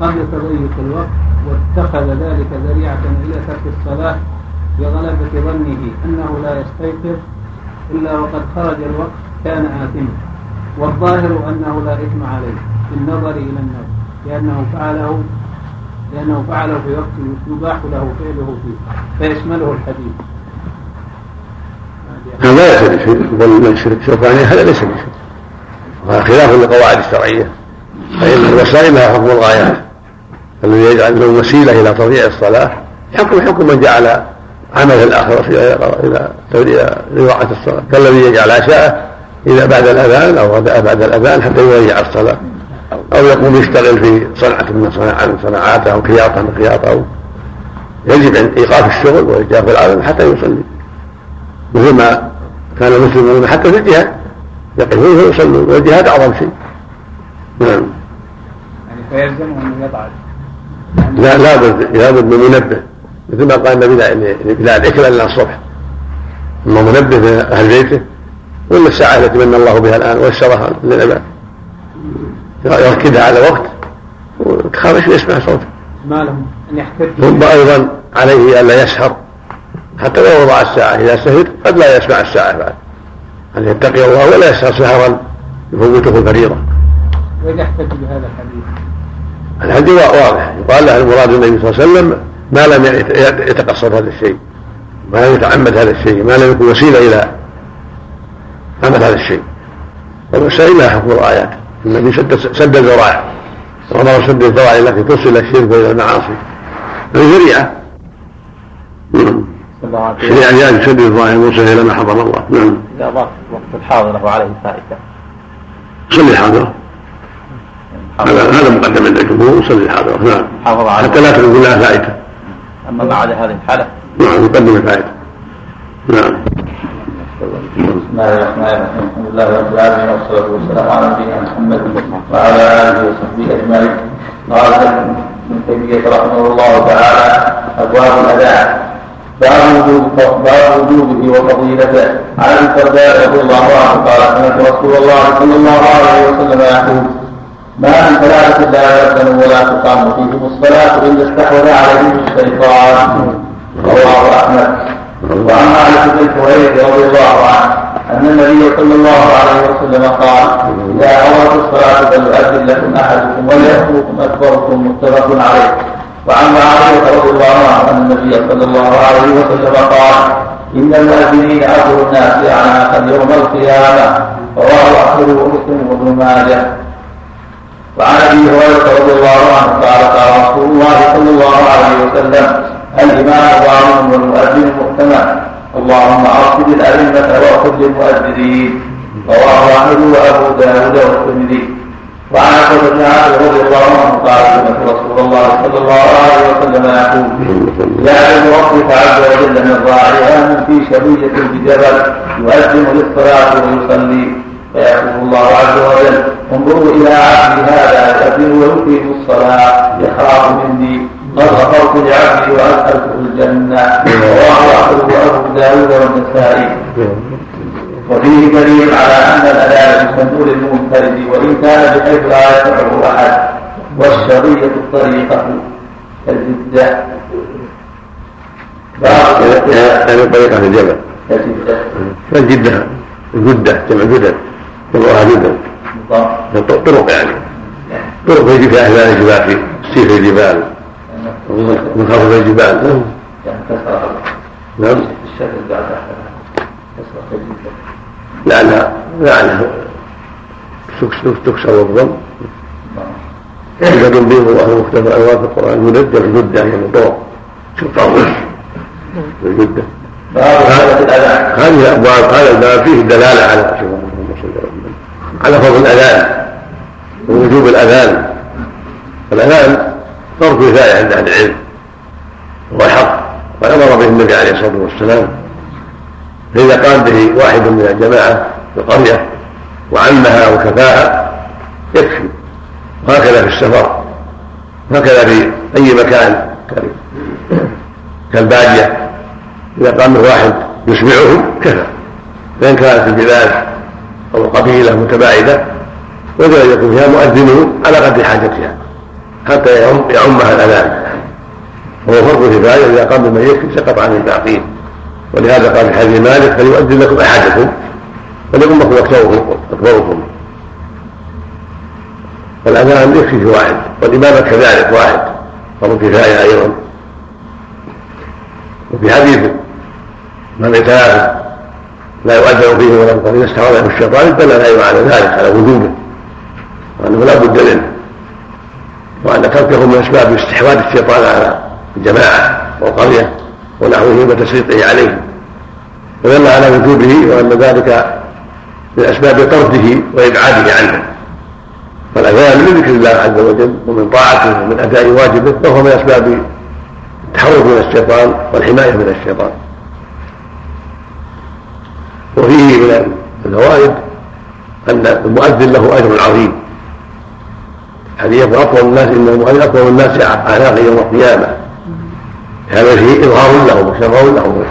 قبل تضيق الوقت واتخذ ذلك ذريعة إلى ترك الصلاة بغلبة ظنه أنه لا يستيقظ إلا وقد خرج الوقت كان آثما. والظاهر أنه لا إثم عليه بالنظر إلى النوم لأنه فعله لأنه فعله في وقت يباح له فعله فيه فيشمله الحديث. هذا ليس بشيء يقول الشرك الشركاني هذا ليس بشيء وهذا خلاف للقواعد الشرعية. فإن الوسائل لها حكم الغايات. الذي يجعل له وسيلة إلى تضييع الصلاة. حكم حكم من جعل عمل الآخرة إلى إلى إضاعة الصلاة. كالذي يجعل عشاءه إذا بعد الأذان أو بعد الأذان حتى يضيع الصلاة. أو يقوم يشتغل في صنعة من صناعاته أو خياطة من خياطة يجب عند إيقاف الشغل وإيقاف العمل حتى يصلي. مثل ما كان المسلمون حتى في الجهاد. يقفون فيصلون والجهاد أعظم شيء. نعم. يعني فيلزم أن يضع لا لابد لابد من منبه. مثل ما قال النبي لبلال اكل الا الصبح اما منبه لأهل بيته. ولا الساعة التي من الله بها الآن ويسرها للعباد. يركدها على وقت. وخرج يسمع صوته ما لهم أن يحتج. ثم أيضا عليه الا يسهر. حتى لو وضع الساعة إذا سهر قد لا يسمع الساعة بعد. ان يتقي الله ولا يسهر سهرا؟ يفوته الفريضة. وإذا احتج بهذا الحديث؟ الحديث واضح. يقال له المراد النبي صلى الله عليه وسلم ما لم يتقصد هذا الشيء. ما لم يتعمد هذا الشيء. ما لم يكن وسيلة إلى عمل هذا الشيء. والوسائل لها حكم الايات النبي سد سد الذرائع وامر سد الذرائع التي توصل إلى الشرك والى المعاصي. هذه شريعة. نعم شريعة جاءت سد الذرائع الموصله إلى ما حرم الله. نعم. إذا ضاف وقت الحاضره وعليه فائته صلي الحاضره هذا هذا مقدم عند الجمهور صلي الحاضره نعم. حافظ على حتى لا تكون لها فائته أما بعد هذه الحالة. نعم يقدم الفائده نعم. بسم الله الرحمن الرحيم الحمد لله رب العالمين والصلاه والسلام على نبينا محمد وعلى اله وصحبه اجمعين قال ابن تيميه رحمه الله تعالى ابواب الاذان باب وجوبه وفضيلته عن الدرداء رضي الله عنه قال سمعت رسول الله صلى الله عليه وسلم يقول ما من ثلاثة لا يأذن ولا تقام فيهم الصلاة إلا استحوذ عليهم الشيطان رواه أحمد وعن مالك بن حويرث رضي الله عنه أن النبي صلى الله عليه وسلم قال اذا اوت الصلاة فليؤذن لكم أحدكم وليأتوكم أكبركم متفق عليه. وعن معاوية رضي الله عنه أن النبي صلى الله عليه وسلم قال إن المؤذنين اخر الناس أعناقا يوم القيامة. رواه أحمد ومسلم وابن ماجه. وعن أبي هريرة رضي الله عنه قال قال رسول الله صلى الله عليه وسلم الإمام ظالم والمؤذن مؤتمن اللهم أرشد الأئمة وخذ للمؤذنين رواه أحمد وأبو داود والترمذي. وعن عبد بن عامر رضي الله عنه قال سمعت رسول الله صلى الله عليه وسلم يقول يعلم ربك عز وجل من راعيها في شرية بجبل يؤذن للصلاة ويصلي. فيقول الله عز وجل انظروا إلى عبدي هذا يؤذن ويقيم الصلاة يخاف مني. قد غفرت لعبدي واسالته الجنة. رواه احمد وابو داود والنسائي. وفيه دليل على أن الاذان يسمى للمنفرد وإن كان بحيث لا يتبعه أحد. والشرية الطريقة كالجدة يعني طريقة في الجبل كالجدة الجدة جمع جدد جمعها جدد طرق يعني. طرق يجي في أهل الجبال في سيف الجبال. منخفض الجبال. نعم. لعلها لعلها تكسر والضم إذا تنبيه الله مختلف أنواع في القرآن. مدة الجدة يعني طرق شطار الجدة هذه الأبواب هذا الباب فيه الدلالة على على فضل الأذان. ووجوب الأذان. الأذان فرض كفايه عند أهل العلم. هو الحق وأمر به النبي عليه الصلاة والسلام. فإذا قام به واحد من الجماعة في القرية وعمها وكفاها يكفي. وهكذا في السفر. وهكذا في أي مكان كالبادية. إذا قام واحد يسمعهم كفى. فإن كانت البلاد أو القبيلة متباعدة وجب أن يكون فيها مؤذن على قدر حاجتها. حتى يعمها الأذان. وهو فرض كفاية إذا قام بمن سقط عن الباقين ولهذا قال في حديث مالك فليؤذن لكم أحدكم وليؤمكم أكبركم والأذان يكفي في واحد والإمامة كذلك واحد فرض كفاية أيضا. وفي حديث من ثلاثة لا يؤذن فيه ولا قد استعاذ الشيطان دل لا على ذلك على وجوبه وأنه لا بد منه. وأن تركه من أسباب استحواذ الشيطان على الجماعة والقرية ونحوه وتسليطه عليه ودل على وجوبه وأن ذلك من أسباب طرده وإبعاده عنه. فالأذان من ذكر الله عز وجل ومن طاعته ومن أداء واجبه فهو من أسباب التحرر من الشيطان والحماية من الشيطان. وفيه من الفوائد أن المؤذن له أجر عظيم. حديث أطول الناس إن المؤذن أطول الناس أعناقا يوم القيامة. هذا فيه إظهار لهم وشرف لهم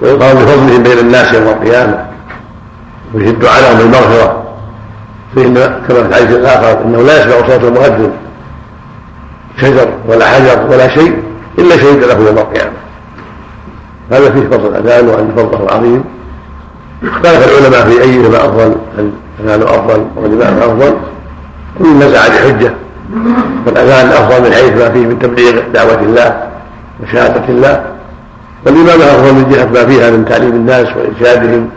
وإظهار بفضلهم بين الناس يوم القيامة. وفيه الدعاء لهم بالمغفرة فإن كما في الحديث الآخر إنه لا يسمع صوت المؤذن شجر ولا حجر ولا شيء إلا شهد له يوم القيامة. هذا فيه فضل الأذان وأن فضله عظيم اختلف العلماء في أيهما أفضل هل الأذان أفضل والإمام أفضل. كل نزع بحجة فالأذان أفضل من حيث ما فيه من تبليغ دعوة الله وشهادة الله. والإمام أفضل من جهة ما فيها من تعليم الناس وإرشادهم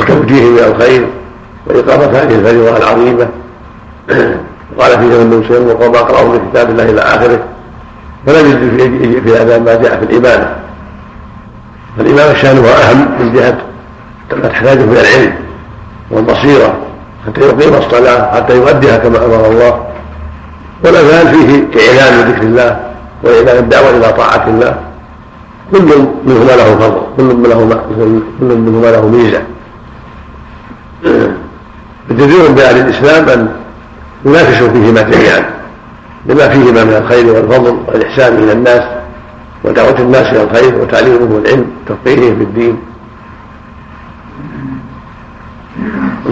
وتوجيههم إلى الخير وإقامة هذه الفريضة العظيمة. قال فيه ابن مسلم وقال ما قرأوا من كتاب الله إلى آخره. فلم يجد في هذا ما جاء في الإمامة فالإمامة شأنها أهم من جهة ما تحتاجه من العلم والبصيرة. حتى يقيم الصلاة حتى يؤديها كما أمر الله. والأذان فيه إعلان بذكر الله وإعلان الدعوة إلى طاعة الله. كل منهما له فضل كل منهما كل منهما له ميزة. جدير بأهل الإسلام أن ينافسوا فيهما جميعا لما فيهما من الخير والفضل والإحسان إلى الناس ودعوة الناس إلى الخير وتعليمهم العلم وتفقيههم في الدين.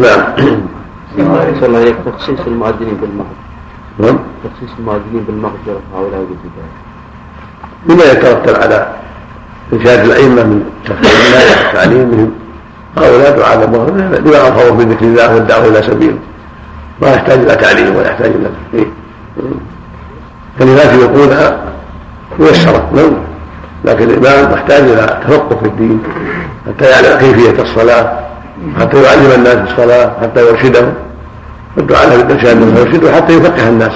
نعم. صلى الله تخصيص المؤذنين بالمغرب نعم تخصيص المؤذنين بالمغفرة هؤلاء الجداد بما يترتب على إنشاد الأئمة من تفكير الناس وتعليمهم هؤلاء دعاء الله لما أظهروا بذكر الله والدعوة إلى سبيله ما يحتاج إلى تعليم ولا يحتاج إلى تفكير كلمات يقولها ميسرة نعم لكن الإمام محتاج إلى تفقه في الدين حتى يعلم كيفية الصلاة. حتى يعلم الناس الصلاة حتى يرشدهم. والدعاء له بالإرشاد ويرشده حتى يفقه الناس.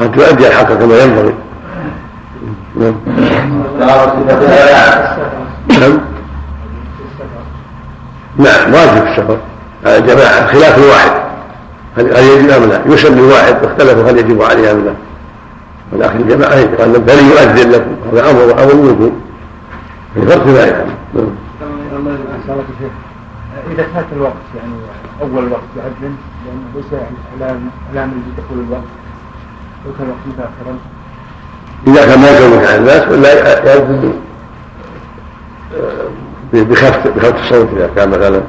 حتى يؤدي الحق كما ينبغي. نعم. نعم. نعم واجب السفر. على الجماعة خلاف الواحد. هل يجب أم لا؟ يسمي واحد واختلفوا هل يجب عليه أم لا. ولكن الجماعة يجب أن بل يؤذن لكم؟ هذا أمر أمر منكم. الفرق ذلك. نعم. إذا فات الوقت يعني أول الوقت يؤذن لأنه ليس يعني إعلام إعلام بدخول الوقت لو كان الوقت متأخرا إذا كان ما يشوش على الناس ولا يؤذن بخفت بخفت الصوت إذا كان مثلا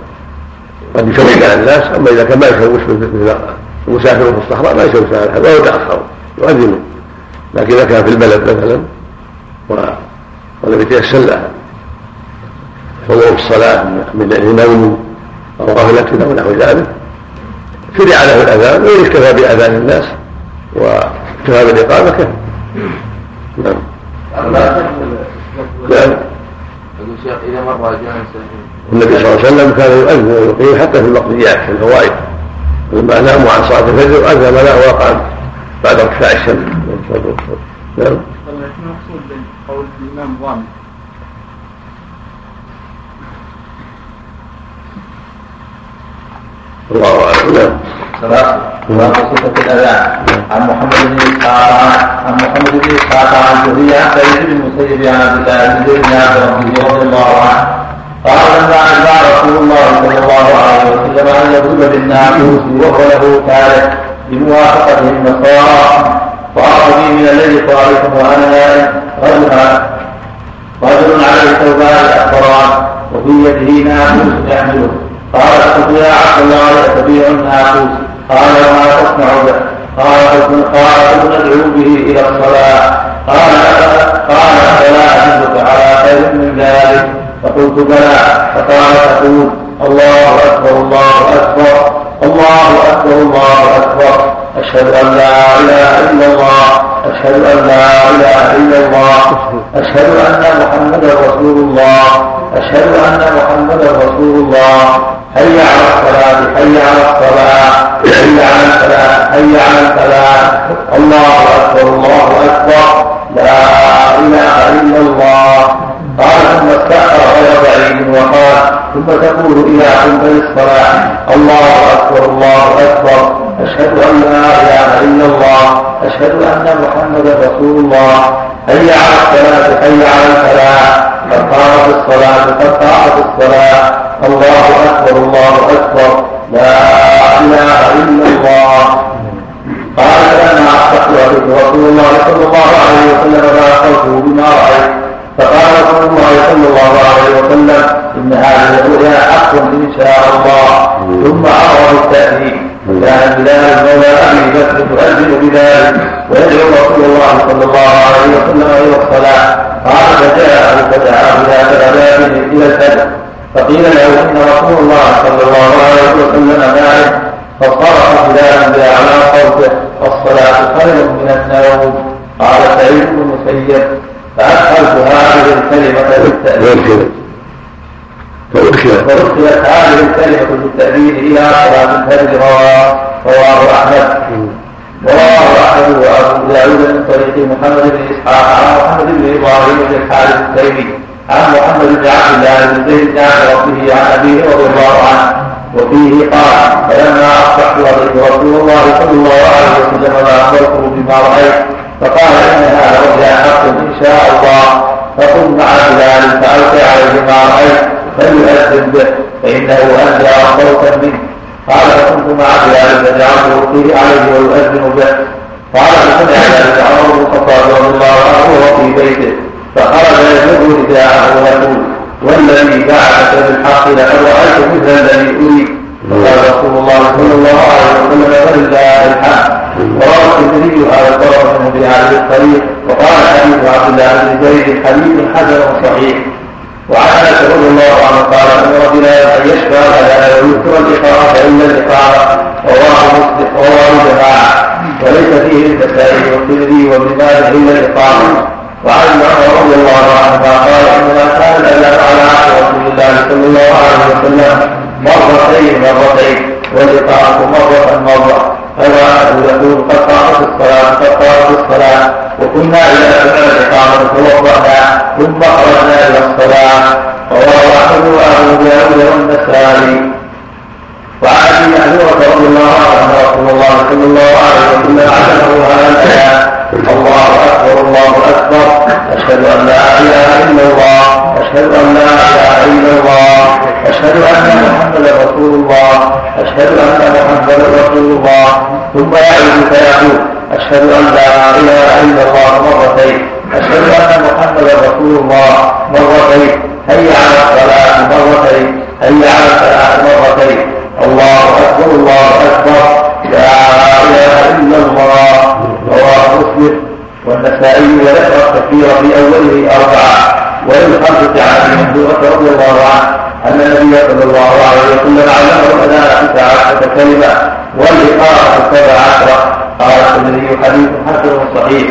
قد يشوش على الناس أما إذا كان ما يشوش مثل المسافر في الصحراء ما يشوش على أحد ولا يتأخر يؤذن لكن إذا كان في البلد مثلا ولم يتيسر له حضور الصلاة من نوم أو غفلة أو نحو ذلك شرع له الأذان وإن اكتفى بأذان الناس واكتفى بالإقامة. كفى نعم. نعم إذا مر النبي صلى الله عليه وسلم كان يؤذن ويقيم حتى في المقضيات في الفوائد. لما ناموا عن صلاة الفجر أذن له وقام بعد ارتفاع الشمس نعم. المقصود قول الإمام ضامن الله اعلم نعم باب صفة الأذان عن محمد بن إسحاق عن محمد بن إسحاق عن زهري عن سعيد بن المسيب عن عبد الله بن زيد بن عبد ربه رضي الله عنه قال لما أجمع رسول الله صلى الله عليه وسلم أن يضرب بالناقوس وهو له كارث بموافقته النصارى فأخذ بي من الليل طائف وأنا نائم رجلا رجل عليه ثوبان اخضران وفي يده ناقوس يحمله. قال يا عبد الله يتبيع الناقوس قال وما تصنع به قال قال ندعو به إلى الصلاة. قال قال فلا أدلك على خير من ذلك؟ فقلت بلى. فقال تقول الله أكبر الله أكبر. الله أكبر الله أكبر. أشهد أن لا إله إلا الله. أشهد أن لا إله إلا الله. أشهد أن محمدا رسول الله. أشهد أن محمدا رسول الله. حي على الصلاة حي على الصلاة حي على الفلاح حي على الفلاح الله أكبر الله أكبر. لا إله إلا الله. قال ثم استأخر غير بعيد وقال ثم تقول إذا قمت للصلاة الله أكبر الله أكبر أشهد أن لا إله إلا الله أشهد أن محمدا رسول الله. حي على الصلاة حي على الفلاح؟ قد قامت الصلاة قد قامت الصلاة. الله أكبر الله أكبر. لا إله إلا الله. قال فلما أصبحت رسول الله صلى الله عليه وسلم فأخبرته بما رأيت. فقال رسول الله صلى الله عليه وسلم إن هذه الرؤيا حق إن شاء الله. ثم أمر بالتأذين. وكان بلال مولى أبي بكر تؤذن بذلك ويدعو رسول الله صلى الله عليه وسلم إلى الصلاة. قال فجاءه فدعاه ذات غداة إلى الفجر فقيل له إن رسول الله صلى الله عليه وسلم مالك. فصرف بلال بأعلى صوته الصلاة خير من النوم. قال سعيد بن المسيب. فأدخلت هذه الكلمة بالتاثير فأدخلت. هذه الكلمة بالتأذين إلى صلاة الفجر رواه أحمد. ورواه أحمد وأبو داود من طريق محمد بن إسحاق عن محمد بن إبراهيم بن الحارث التيمي عن محمد بن عبد الله بن زيد عن ربه عن أبيه رضي الله عنه وفيه قال فلما أصبحت رسول الله صلى الله عليه وسلم فأخبرته بما رأيت فقال إن هذا رجع حق إن شاء الله. فقم مع بلال فألقي عليه ما رأيت فليؤذن به فإنه أنزع صوتا منه. قال فكنت مع بلال فجعلت ألقيه عليه ويؤذن به. قال فسمع ذلك عمر بن الخطاب رضي الله عنه وهو في بيته. فخرج يجر رداءه ويقول والذي بعثك بالحق لقد رأيت مثل الذي أريد. فقال رسول الله صلى الله عليه وسلم فلله الحمد. وروى الترمذي هذا الطرف منه بهذه الطريق وقال حديث عبد الله بن زيد حديث حسن صحيح. وعن أنس رضي الله عنه قال ان رجلا أن يشفى فلا ويذكر الاقامه الا الاقامه رواه مسلم رواه جماعة. وليس فيه للنسائي والترمذي وابن ماجه إلا الاقامه وعن عمر رضي الله عنهما قال إنما كان الا على رسول الله صلى الله عليه وسلم مرتين مرتين والاقامه مرة مرة. فما يقول قد قامت الصلاه قد قامت الصلاه وكنا إذا سمعنا الإقامة توضأنا ثم خرجنا إلى الصلاة رواه أحمد وأبو داود والنسائي وعن ابي محذورة رضي الله عنه رسول الله صلى الله عليه وسلم. علمه هذا الله أكبر الله أكبر. أشهد أن لا إله إلا الله. أشهد أن لا إله إلا الله. أشهد أن محمدا رسول الله. أشهد أن محمدا رسول الله. ثم يعود فيقول أشهد أن لا إله إلا الله مرتين. أشهد أن محمدا رسول الله مرتين. هيا على الصلاة مرتين. هيا على الصلاة مرتين. الله أكبر الله أكبر. لا إله إلا الله. رواه مسلم والنسائي وذكر التكبير في أوله أربعة. وللخمسة عن ابي مندوبة رضي الله عنه أن النبي صلى الله عليه وسلم علمه الأذان تسع عشرة كلمة والإقامة سبع عشرة قال الترمذي حديث حسن صحيح.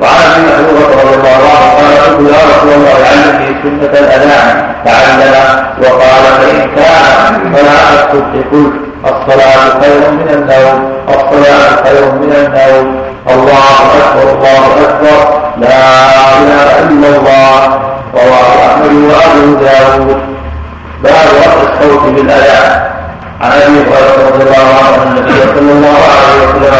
وعن أبي محذورة رضي الله عنه قال قلت يا رسول الله علمني سنة الأذان تعلم. وقال فإن كان فلا قلت الصلاة خير من النوم الصلاة خير من النوم. الله أكبر الله أكبر. لا إله إلا الله. رواه أحمد وأبو داود. باب رفع الصوت بالأذان عن أبي هريرة رضي الله عنه أن النبي صلى الله عليه وسلم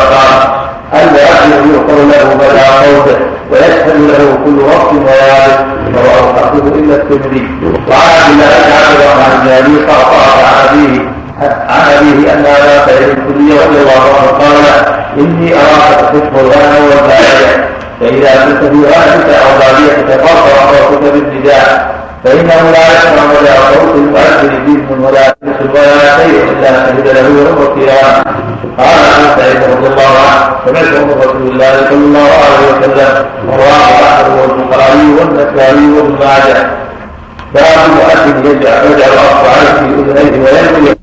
قال الواجب يغفر له بلا صوته ويشهد له كل وقت ويابس رواه الحافظ إلا الترمذي. وعن عبد الله بن عبد الرحمن بن أبي قعقاع عن أبيه عن أبيه أن ابا سعيد الخدري رضي الله عنه قال إني أراك تحب الغنم والبائع فإذا إذا كنت في غاية أو بادية فارفع صوتك بالنداء. فإنه لا يسمع ولا صوت المؤذن جسم ولا جسم ولا شيء إلا شهد له يوم القيامة قال أبو سعيد رضي الله عنه سمعت من رسول الله صلى الله عليه وسلم والله أحمد والبخاري والنسائي وابن ماجه. باب المؤذن يجعل أصبعيه في أذنيه وينوي